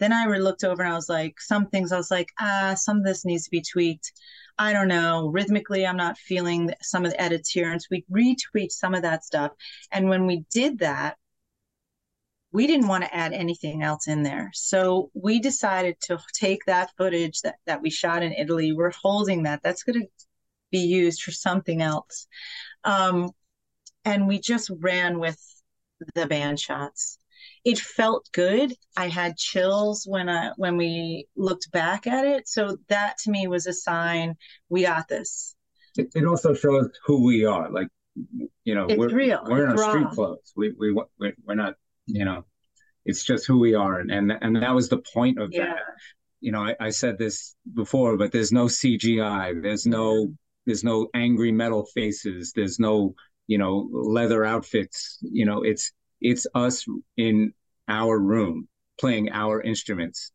Then I looked over and I was like, some things I was like, ah, some of this needs to be tweaked. I don't know. Rhythmically, I'm not feeling some of the edits here. And so we retweaked some of that stuff. And when we did that, we didn't want to add anything else in there. So we decided to take that footage that, that we shot in Italy. We're holding that. That's going to be used for something else. Um, and we just ran with the band shots. It felt good. I had chills when I when we looked back at it. So that to me was a sign we got this. It, it also shows who we are. Like, you know, It's we're real. we're in It's our street clothes. We we we're, we're not. You know, it's just who we are, and and and that was the point of Yeah. that. You know, I, I said this before, but there's no CGI. There's no there's no angry metal faces. There's no you know leather outfits. You know, it's it's us in our room playing our instruments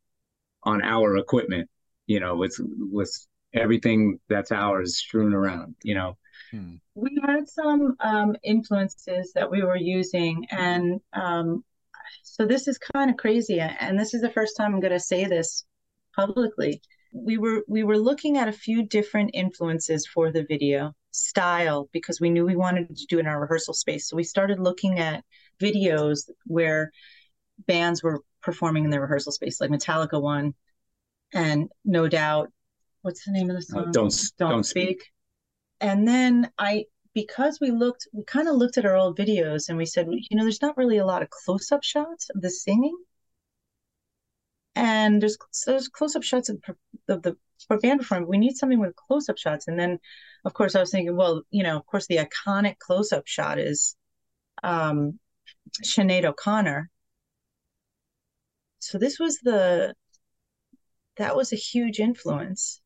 on our equipment. You know, with with everything that's ours strewn around. You know. We had some um, influences that we were using and um, so this is kind of crazy and this is the first time i'm going to say this publicly. We were we were looking at a few different influences for the video style because we knew we wanted to do it in our rehearsal space. So we started looking at videos where bands were performing in their rehearsal space like metallica one and no doubt what's the name of the Uh, song? Don't S- don't Don't speak and then I, because we looked, we kind of looked at our old videos and we said, you know, there's not really a lot of close up shots of the singing. And there's so there's close up shots of, of the for band performance. We need something with close up shots. And then, of course, I was thinking, well, you know, of course, the iconic close up shot is um, Sinead O'Connor. So this was the, that was a huge influence.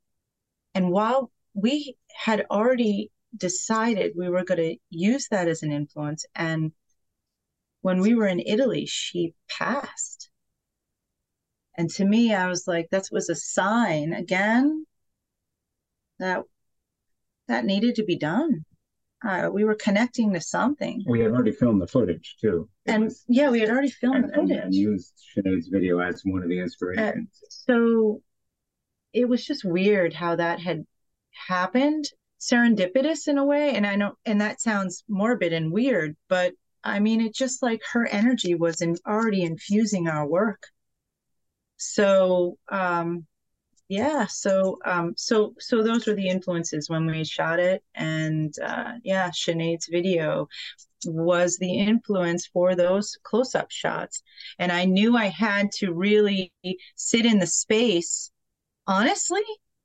And while we had already decided we were going to use that as an influence, and when we were in Italy, she passed. And to me, I was like, that was a sign again that that needed to be done. Uh, we were connecting to something. We had already filmed the footage too, And yeah, we had already filmed and, footage. and used Sinead's video as one of the inspirations. And so it was just weird how that had happened serendipitous in a way and i know and that sounds morbid and weird but i mean it just like her energy was in, already infusing our work. So um yeah so um so so those were the influences when we shot it and uh yeah Sinead's video was the influence for those close-up shots and i knew i had to really sit in the space honestly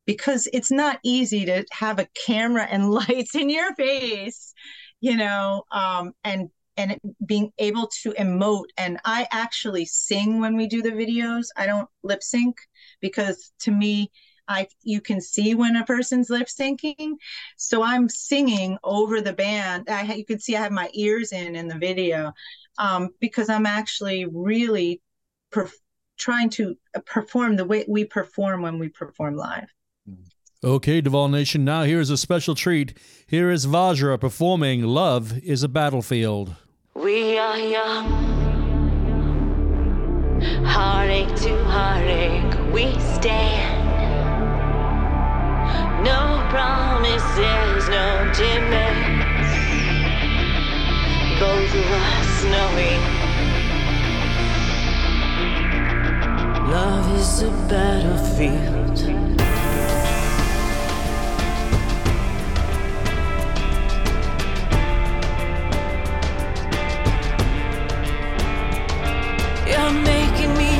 because it's not easy to have a camera and lights in your face you know um and and being able to emote. And i actually sing when we do the videos. I don't lip sync because to me i you can see when a person's lip syncing. So i'm singing over the band. I you can see i have my ears in in the video um, because i'm actually really perf- trying to perform the way we perform when we perform live Okay, Duvall Nation, now here's a special treat. Here is Vajra performing Love is a Battlefield. We are young, heartache to heartache, we stand. No promises, no demands. Both of us knowing love is a battlefield. Making me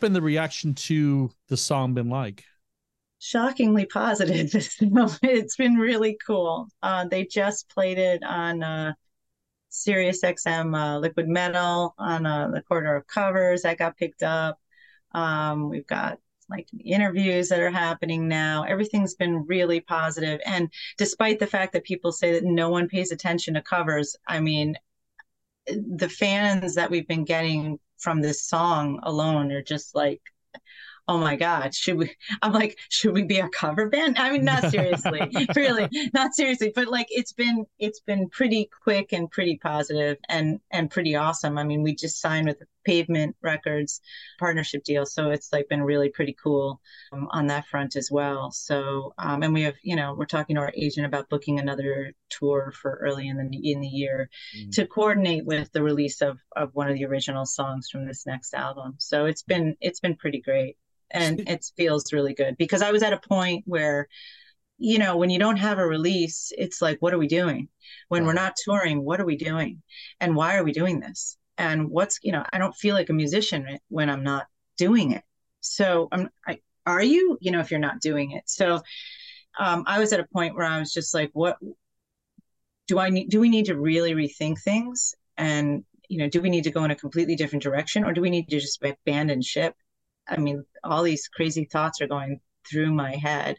been the reaction to the song been like? shockingly positive. it's been really cool. Uh, they just played it on uh, Sirius XM uh, Liquid Metal on uh, the corner of covers that got picked up. Um, we've got like interviews that are happening now. Everything's been really positive. And despite the fact that people say that no one pays attention to covers, I mean, the fans that we've been getting from this song alone are just like oh my god should we i'm like should we be a cover band? I mean not seriously really not seriously but like it's been it's been pretty quick and pretty positive and and pretty awesome. I mean we just signed with pavement records partnership deal so it's like been really pretty cool um, on that front as well. So um, and we have you know we're talking to our agent about booking another tour for early in the in the year to coordinate with the release of of one of the original songs from this next album. So it's been it's been pretty great. And it feels really good because I was at a point where, you know, when you don't have a release, it's like, what are we doing? When we're not touring, what are we doing? And why are we doing this? And what's, you know, I don't feel like a musician when I'm not doing it. So I'm, I, are you, you know, if you're not doing it? So um, I was at a point where I was just like, what do I need? Do we need to really rethink things? And, you know, do we need to go in a completely different direction or do we need to just abandon ship? I mean, all these crazy thoughts are going through my head.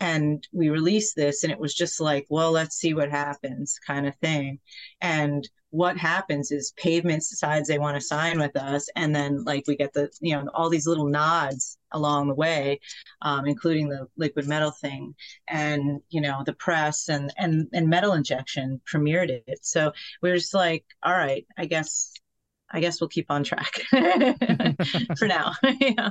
And we released this, and it was just like, well, let's see what happens, kind of thing. And what happens is Pavement decides they want to sign with us, and then like we get the you know all these little nods along the way, um, including the liquid metal thing, and you know the press and and and Metal Injection premiered it. So we are just like, all right, I guess I guess we'll keep on track for now. yeah.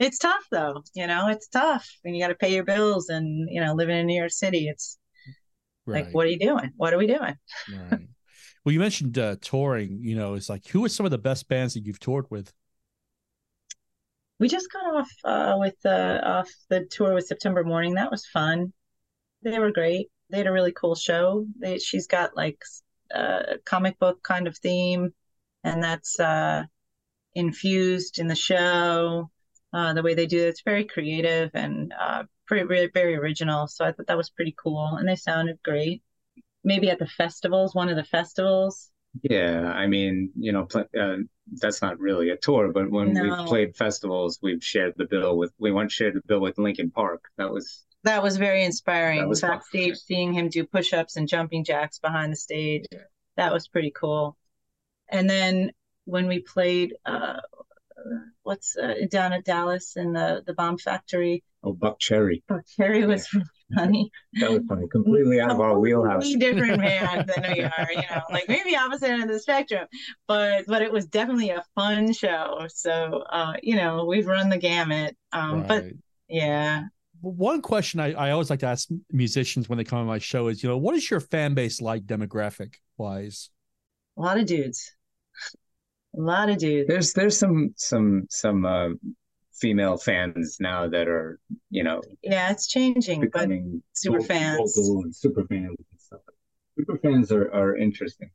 It's tough though, you know, it's tough and you got to pay your bills and, you know, living in New York City. It's Right. like, what are you doing? What are we doing? Right. Well, you mentioned uh, touring. You know, it's like who are some of the best bands that you've toured with? We just got off uh, with uh, off the tour with September Mourning. That was fun. They were great. They had a really cool show. They, she's got like a comic book kind of theme, and that's uh, infused in the show. Uh, the way they do it, it's very creative and uh, pretty very, very original. So I thought that was pretty cool, and they sounded great. Maybe at the festivals, one of the festivals. Yeah, I mean, you know, pl- uh, that's not really a tour, but when No. we've played festivals, we've shared the bill with. We once shared the bill with Linkin Park. That was That was very inspiring. That was fun. Backstage, seeing him do push-ups and jumping jacks behind the stage, that was pretty cool. And then when we played, uh, what's uh, down at Dallas in the the Bomb Factory, oh Buckcherry. Buck Cherry was really funny. That was funny. Completely out of our wheelhouse. Completely different man than we are, you know, like maybe opposite end of the spectrum, but but it was definitely a fun show. So uh, you know, we've run the gamut. Um, but yeah, One question I, I always like to ask musicians when they come on my show is, you know, what is your fan base like demographic wise? a lot of dudes, a lot of dudes. There's there's some some some uh, female fans now that are you know Yeah, it's changing, but becoming super fans. vocal and super fans and stuff. Super fans are are interesting.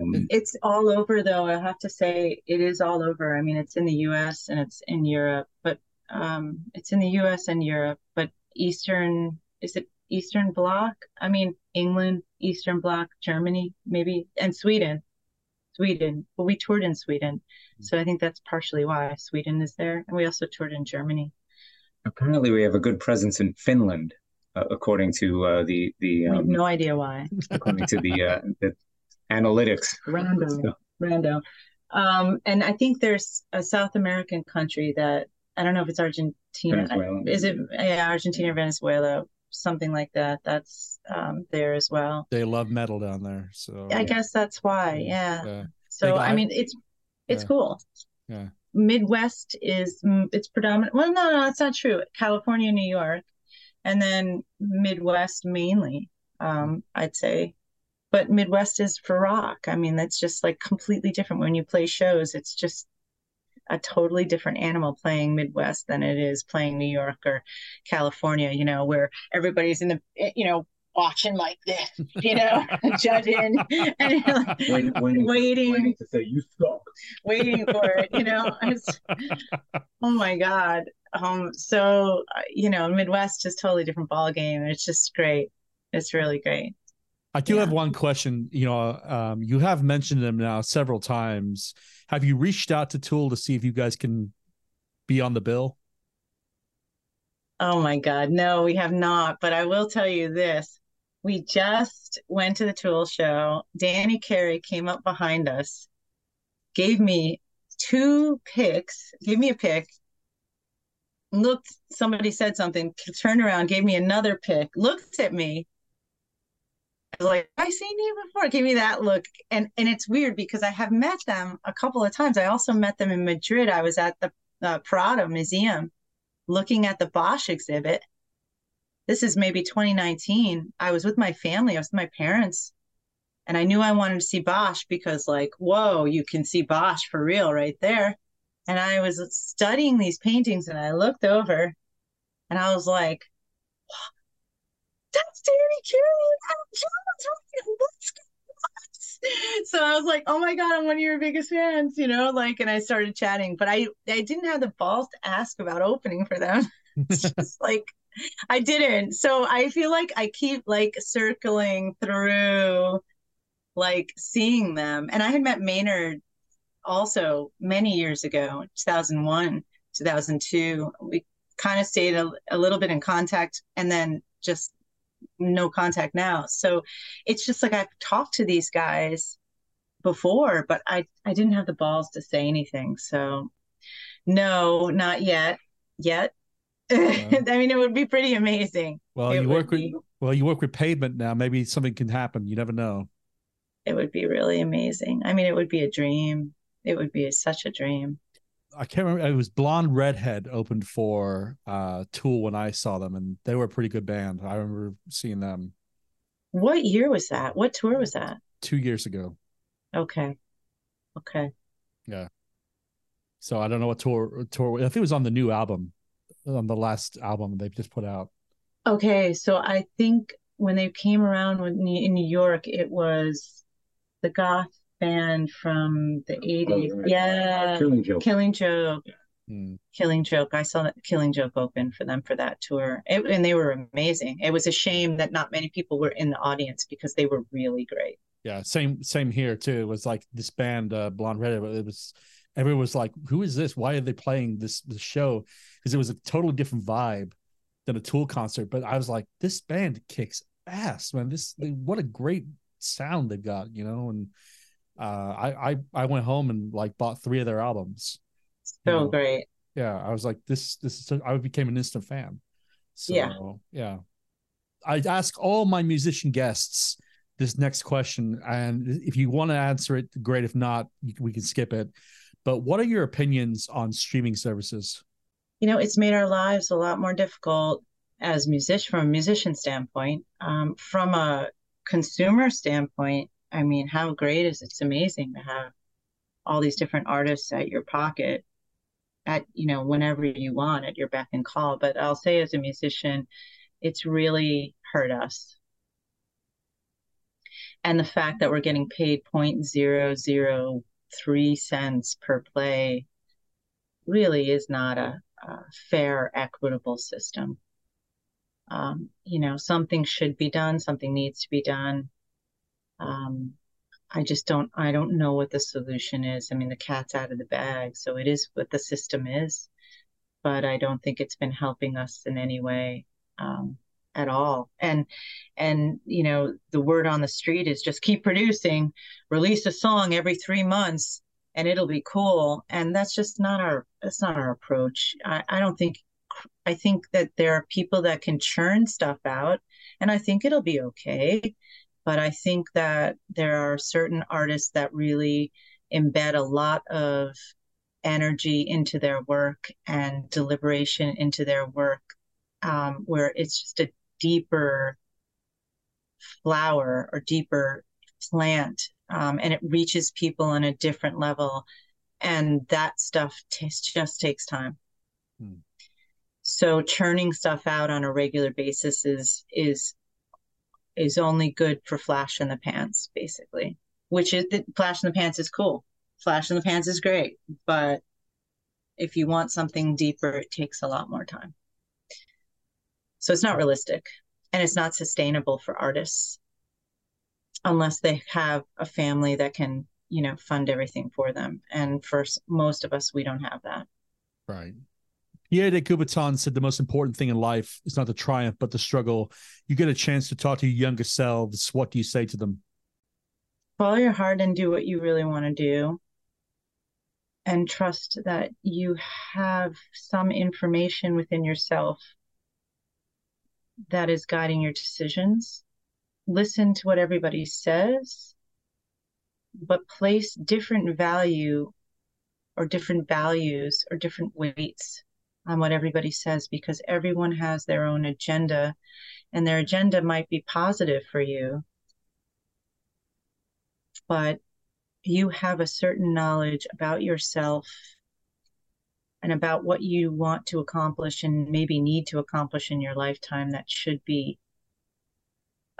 Um, It's all over, though. I have to say, it is all over. I mean, it's in the U.S. and it's in Europe, but um, it's in the U.S. and Europe. But Eastern, is it Eastern Bloc? I mean, England, Eastern Bloc, Germany, maybe, and Sweden. Sweden. Well, we toured in Sweden, so I think that's partially why Sweden is there, and we also toured in Germany. apparently, we have a good presence in Finland, uh, according to uh, the the I have um, no idea why. according to the uh, the analytics. Rando, rando. Um, and I think there's a South American country that I don't know if it's Argentina. Venezuela. Is it yeah, Argentina or Venezuela, something like that. That's um, there as well. They love metal down there. So I guess that's why. Yeah. Yeah. So I mean, it's it's Yeah. cool. Yeah. Midwest is mm, it's predominant. Well, no, no, that's not true. California, New York, and then Midwest mainly. Um, I'd say, but Midwest is for rock. I mean, that's just like completely different. When you play shows, it's just a totally different animal playing Midwest than it is playing New York or California. You know, where everybody's in the you know watching like this, you know, judging and you're like, Waiting- waiting- waiting, waiting to say you suck. waiting for it, you know. It's, oh my God. Um, so uh, you know, Midwest is totally different ball game. It's just great. It's really great. I do have one question. You know, um, you have mentioned them now several times. Have you reached out to Tool to see if you guys can be on the bill? Oh my God. No, we have not. But I will tell you this. We just went to the Tool show. Danny Carey came up behind us, gave me two picks, gave me a pick, looked, somebody said something, turned around, gave me another pick, looked at me. Like, I seen you before. Gave me that look. And and it's weird because I have met them a couple of times. I also met them in Madrid. I was at the uh, Prado Museum looking at the Bosch exhibit. This is maybe 2019. I was with my family, I was with my parents, and I knew I wanted to see Bosch because, like, whoa, you can see Bosch for real right there. And I was studying these paintings and I looked over and I was like, that's Danny Carey and Adam Jones. Going on? So I was like, oh my God, I'm one of your biggest fans, you know, like, and I started chatting, but I, I didn't have the balls to ask about opening for them. it's just like, I didn't. So I feel like I keep like circling through, like seeing them. And I had met Maynard also many years ago, 2001, 2002. We kind of stayed a, a little bit in contact and then just no contact now. So it's just like I've talked to these guys before, but I, I didn't have the balls to say anything. So no, not yet. Yet. I mean, it would be pretty amazing. Well, It you work with be- well, you work with pavement now. Maybe something can happen. You never know. It would be really amazing. I mean, it would be a dream. It would be such a dream. I can't remember. It was Blonde Redhead opened for uh, Tool when I saw them, and they were a pretty good band. I remember seeing them What year was that? What tour was that? two years ago. Okay. Okay. Yeah. So I don't know what tour tour. I think it was on the new album, on the last album they just put out. Okay. So I think when they came around in New York, it was the goth band from the 80s. right. Yeah. Killing Joke. Killing Joke. Hmm. Killing Joke. I saw that Killing Joke open for them for that tour. It, and they were amazing. It was a shame that not many people were in the audience because they were really great. Yeah, same same here too. It was like this band, uh, Blonde Redhead. It was everyone was like, "Who is this? Why are they playing this this show?" Because it was a totally different vibe than a Tool concert. But I was like, "This band kicks ass, man! This what a great sound they've got, you know." And uh, I I I went home and like bought three of their albums. So great. Yeah, I was like, "This this is." I became an instant fan. So, Yeah. yeah. I ask all my musician guests this next question, and if you want to answer it, great. If not, we can skip it. But what are your opinions on streaming services? you know, it's made our lives a lot more difficult as musician from a musician standpoint. Um, from a consumer standpoint, I mean, how great is it? It's amazing to have all these different artists at your pocket at, you know, whenever you want at your beck and call. But I'll say as a musician, it's really hurt us. And the fact that we're getting paid 0.003 cents per play really is not a, a fair, equitable system. Um, you know, something should be done, something needs to be done. Um, I just don't, I don't know what the solution is. I mean, the cat's out of the bag, so it is what the system is, but I don't think it's been helping us in any way. Um, at all and and you know the word on the street is just keep producing release a song every three months and it'll be cool and that's just not our that's not our approach i, I don't think i think that there are people that can churn stuff out and i think it'll be okay but i think that there are certain artists that really embed a lot of energy into their work and deliberation into their work um, where it's just a deeper flower or deeper plant um, and it reaches people on a different level and that stuff t- just takes time Hmm. so churning stuff out on a regular basis is is is only good for flash in the pants basically which is the flash in the pants is cool flash in the pants is great but if you want something deeper it takes a lot more time so it's not realistic and it's not sustainable for artists unless they have a family that can, you know, fund everything for them. And for most of us, we don't have that. Right. De Coubertin said the most important thing in life is not the triumph, but the struggle. You get a chance to talk to your younger selves. What do you say to them? Follow your heart and do what you really want to do. and trust that you have some information within yourself that is guiding your decisions. Listen to what everybody says, but place different value or different values or different weights on what everybody says because everyone has their own agenda and their agenda might be positive for you but you have a certain knowledge about yourself and about what you want to accomplish and maybe need to accomplish in your lifetime that should be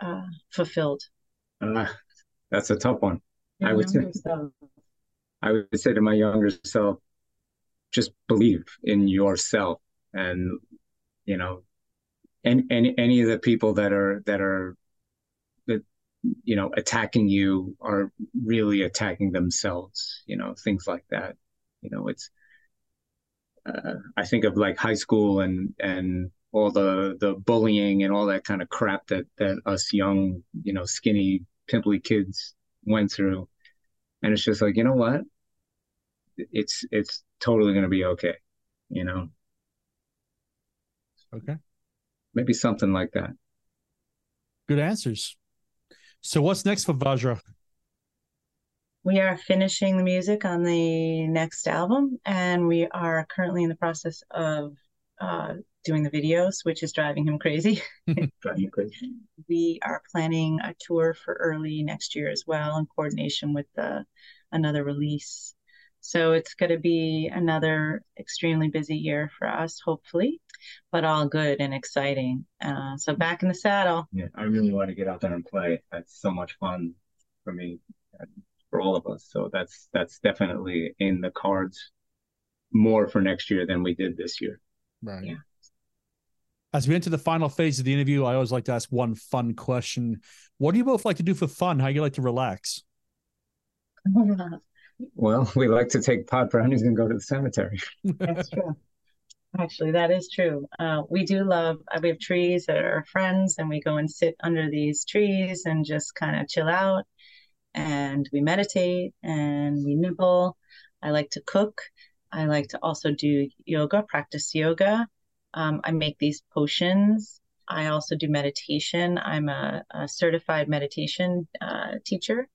uh, fulfilled. Uh, that's a tough one. I would say, self. I would say to my younger self, just believe in yourself, and you know, and any any of the people that are that are that you know attacking you are really attacking themselves. You know, things like that. You know, it's. Uh, I think of like high school and and all the the bullying and all that kind of crap that that us young you know skinny pimply kids went through and it's just like you know what it's it's totally going to be okay you know Okay. maybe something like that Good answers. So what's next for Vajra? We are finishing the music on the next album, and we are currently in the process of uh, doing the videos, which is driving him crazy. driving you crazy we are planning a tour for early next year as well in coordination with uh, another release. So it's going to be another extremely busy year for us, hopefully, but all good and exciting. Uh, so back in the saddle. yeah i really want to get out there and play that's so much fun for me and for all of us so that's that's definitely in the cards more for next year than we did this year Right. Yeah. As we enter the final phase of the interview, I always like to ask one fun question. What do you both like to do for fun? How you like to relax? well we like to take pot brownies and go to the cemetery That's true. Actually, that is true. Uh, we do love, uh, we have trees that are our friends, and we go and sit under these trees and just kind of chill out. And we meditate and we nibble. I like to cook. I like to also do yoga, practice yoga. Um, I make these potions. I also do meditation. I'm a, a certified meditation uh, teacher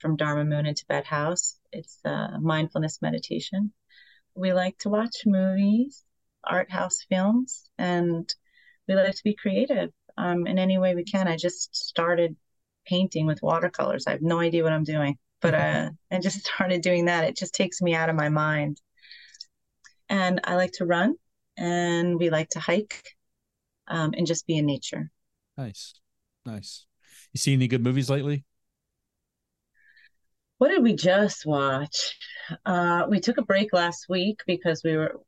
from Dharma Moon and Tibet House. It's uh, mindfulness meditation. We like to watch movies, art house films, and we like to be creative um, in any way we can. I just started painting with watercolors. I have no idea what I'm doing, but uh, I just started doing that. It just takes me out of my mind. And I like to run, and we like to hike, um, and just be in nature. Nice. Nice. You see any good movies lately? What did we just watch? Uh, we took a break last week because we were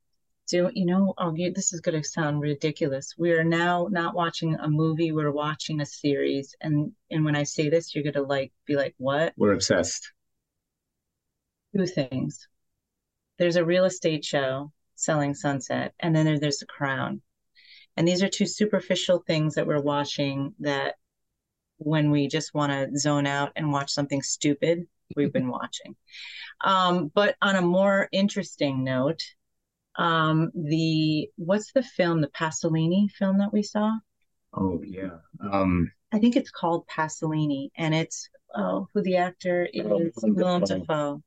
doing, you know, this is going to sound ridiculous. We are now not watching a movie, we're watching a series. And and when I say this, you're going to like be like, what? we're obsessed Two things. There's a real estate show selling Sunset, and then there, there's The Crown. And these are two superficial things that we're watching that when we just want to zone out and watch something stupid, we've been watching. Um, but on a more interesting note, um, the what's the film, the Pasolini film that we saw? oh yeah um I think it's called Pasolini, and it's oh, who the actor is Willem. Dafoe.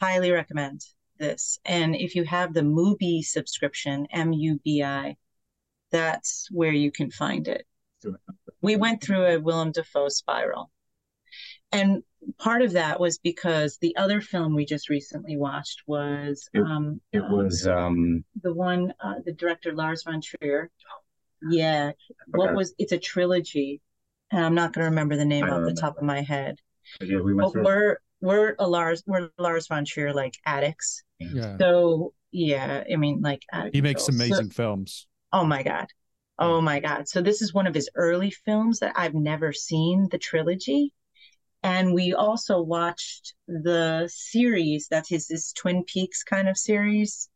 Highly recommend this. And if you have the Mubi subscription, M U B I, that's where you can find it. We went through a Willem Dafoe spiral. And part of that was because the other film we just recently watched was It- um, it was um the one uh, the director Lars von Trier. Yeah, what was it's a trilogy, and I'm not going to remember the name off don't the top of my head. yeah we went but we're we're a Lars we're Lars von Trier like addicts. Yeah. So yeah, I mean like out He makes control. So- amazing films. oh my god, oh my god. So this is one of his early films that I've never seen the trilogy. And we also watched the series that's his this Twin Peaks kind of series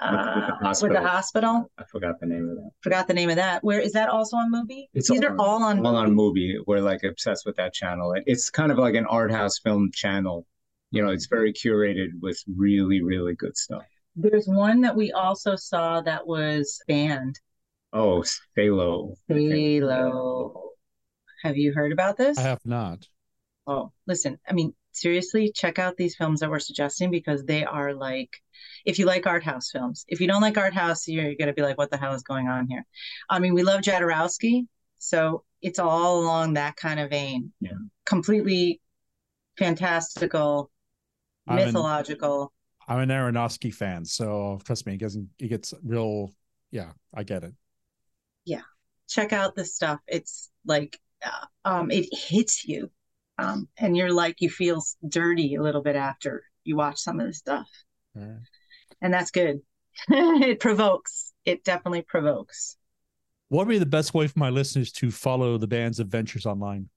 With- with the uh, with the hospital. hospital. I forgot the name of that. Forgot the name of that. Where is that also on Mubi? It's These are all on all on Mubi. We're like obsessed with that channel. It's kind of like an art house film channel. you know, it's very curated with really, really good stuff. There's one that we also saw that was banned. Oh, Phalo. Halo. Have you heard about this? I have not. Oh, listen, I mean, seriously, check out these films that we're suggesting because they are like, if you like art house films, if you don't like art house, you're going to be like, what the hell is going on here? I mean, we love Jodorowsky, so it's all along that kind of vein. Yeah. Completely fantastical, I'm mythological. I'm an Aronofsky fan, so trust me, it gets it gets real. Yeah, I get it. yeah check out this stuff it's like uh, um it hits you um and you're like you feel dirty a little bit after you watch some of this stuff. Right. and that's good. It provokes. It definitely provokes. What would be the best way for my listeners to follow the band's adventures online?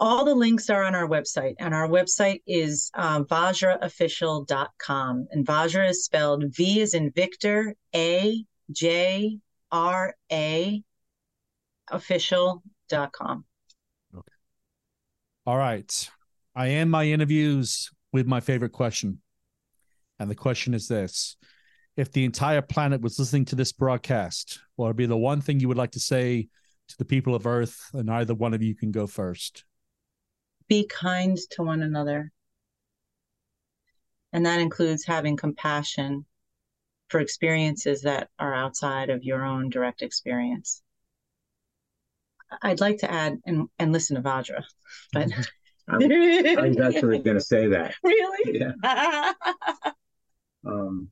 all the links are on our website and our website is um, vajraofficial.com and vajra is spelled v is in victor a j r a official.com All right. I end my interviews with my favorite question. And the question is this If the entire planet was listening to this broadcast, what would be the one thing you would like to say to the people of Earth? And either one of you can go first. be kind to one another. And that includes having compassion for experiences that are outside of your own direct experience. I'd like to add and, and listen to Vajra, but I was actually going to say that. really? Yeah. Um,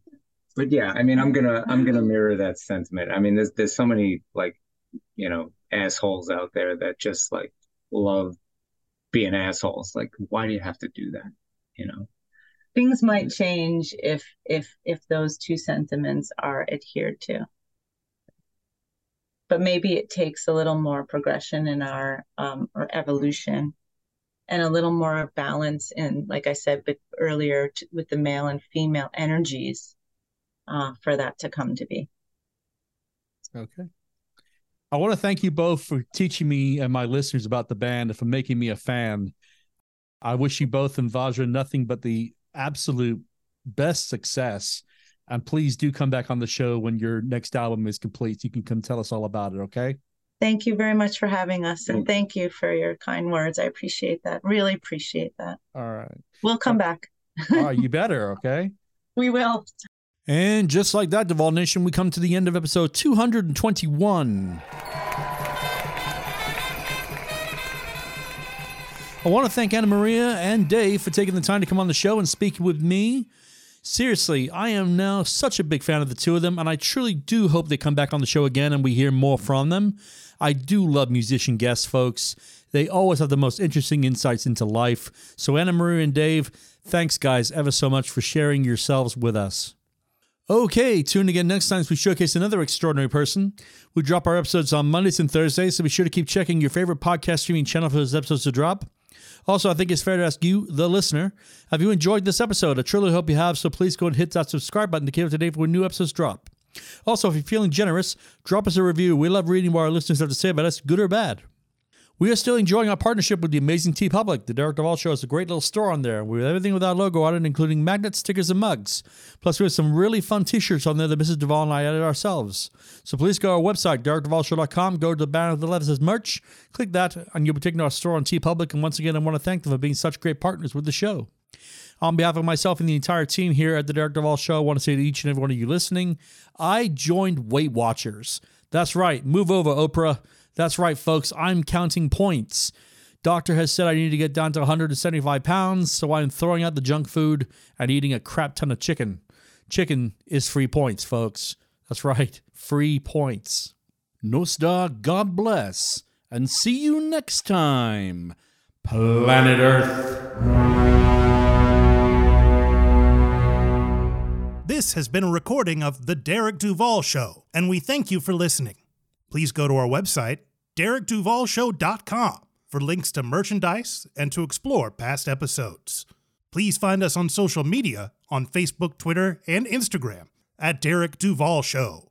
but yeah, I mean, I'm gonna I'm gonna mirror that sentiment. I mean, there's there's so many like, you know, assholes out there that just like love being assholes. Like, why do you have to do that? You know? Things might change if if if those two sentiments are adhered to. But maybe it takes a little more progression in our um or evolution and a little more balance in, like I said but earlier, t- with the male and female energies uh, for that to come to be. Okay. I want to thank you both for teaching me and my listeners about the band and for making me a fan. I wish you both and Vajra nothing but the absolute best success. And please do come back on the show when your next album is complete. You can come tell us all about it, okay? Thank you very much for having us, and mm. thank you for your kind words. I appreciate that. Really appreciate that. All right. We'll come uh, back. All right, you better, okay? We will. And just like that, Duvall Nation, we come to the end of episode 221. I want to thank Annamaria and Dave for taking the time to come on the show and speak with me. Seriously, I am now such a big fan of the two of them, and I truly do hope they come back on the show again and we hear more from them. I do love musician guests, folks. They always have the most interesting insights into life. So, Annamaria and Dave, thanks, guys, ever so much for sharing yourselves with us. Okay, tune again next time as we showcase another extraordinary person. We drop our episodes on Mondays and Thursdays, so be sure to keep checking your favorite podcast streaming channel for those episodes to drop. Also, I think it's fair to ask you, the listener, have you enjoyed this episode? I truly hope you have, so please go and hit that subscribe button to keep up to date for when new episodes drop. Also, if you're feeling generous, drop us a review. We love reading what our listeners have to say about us, good or bad. We are still enjoying our partnership with the amazing TeePublic. The Derek Duvall Show has a great little store on there with everything with our logo on it, including magnets, stickers, and mugs. Plus, we have some really fun t shirts on there that Mrs. Duvall and I added ourselves. So please go to our website, DerekDuvallShow.com, go to the banner of the left that says merch, click that, and you'll be taken to our store on TeePublic. And once again, I want to thank them for being such great partners with the show. On behalf of myself and the entire team here at the Derek Duvall Show, I want to say to each and every one of you listening, I joined Weight Watchers. That's right. Move over, Oprah. That's right, folks. I'm counting points. Doctor has said I need to get down to 175 pounds, so I'm throwing out the junk food and eating a crap ton of chicken. Chicken is free points, folks. That's right, free points. Nostar, God bless, and see you next time, Planet Earth. This has been a recording of The Derek Duvall Show, and we thank you for listening. Please go to our website, derekduvallshow.com, for links to merchandise and to explore past episodes. Please find us on social media on Facebook, Twitter, and Instagram at Derek Duvall Show.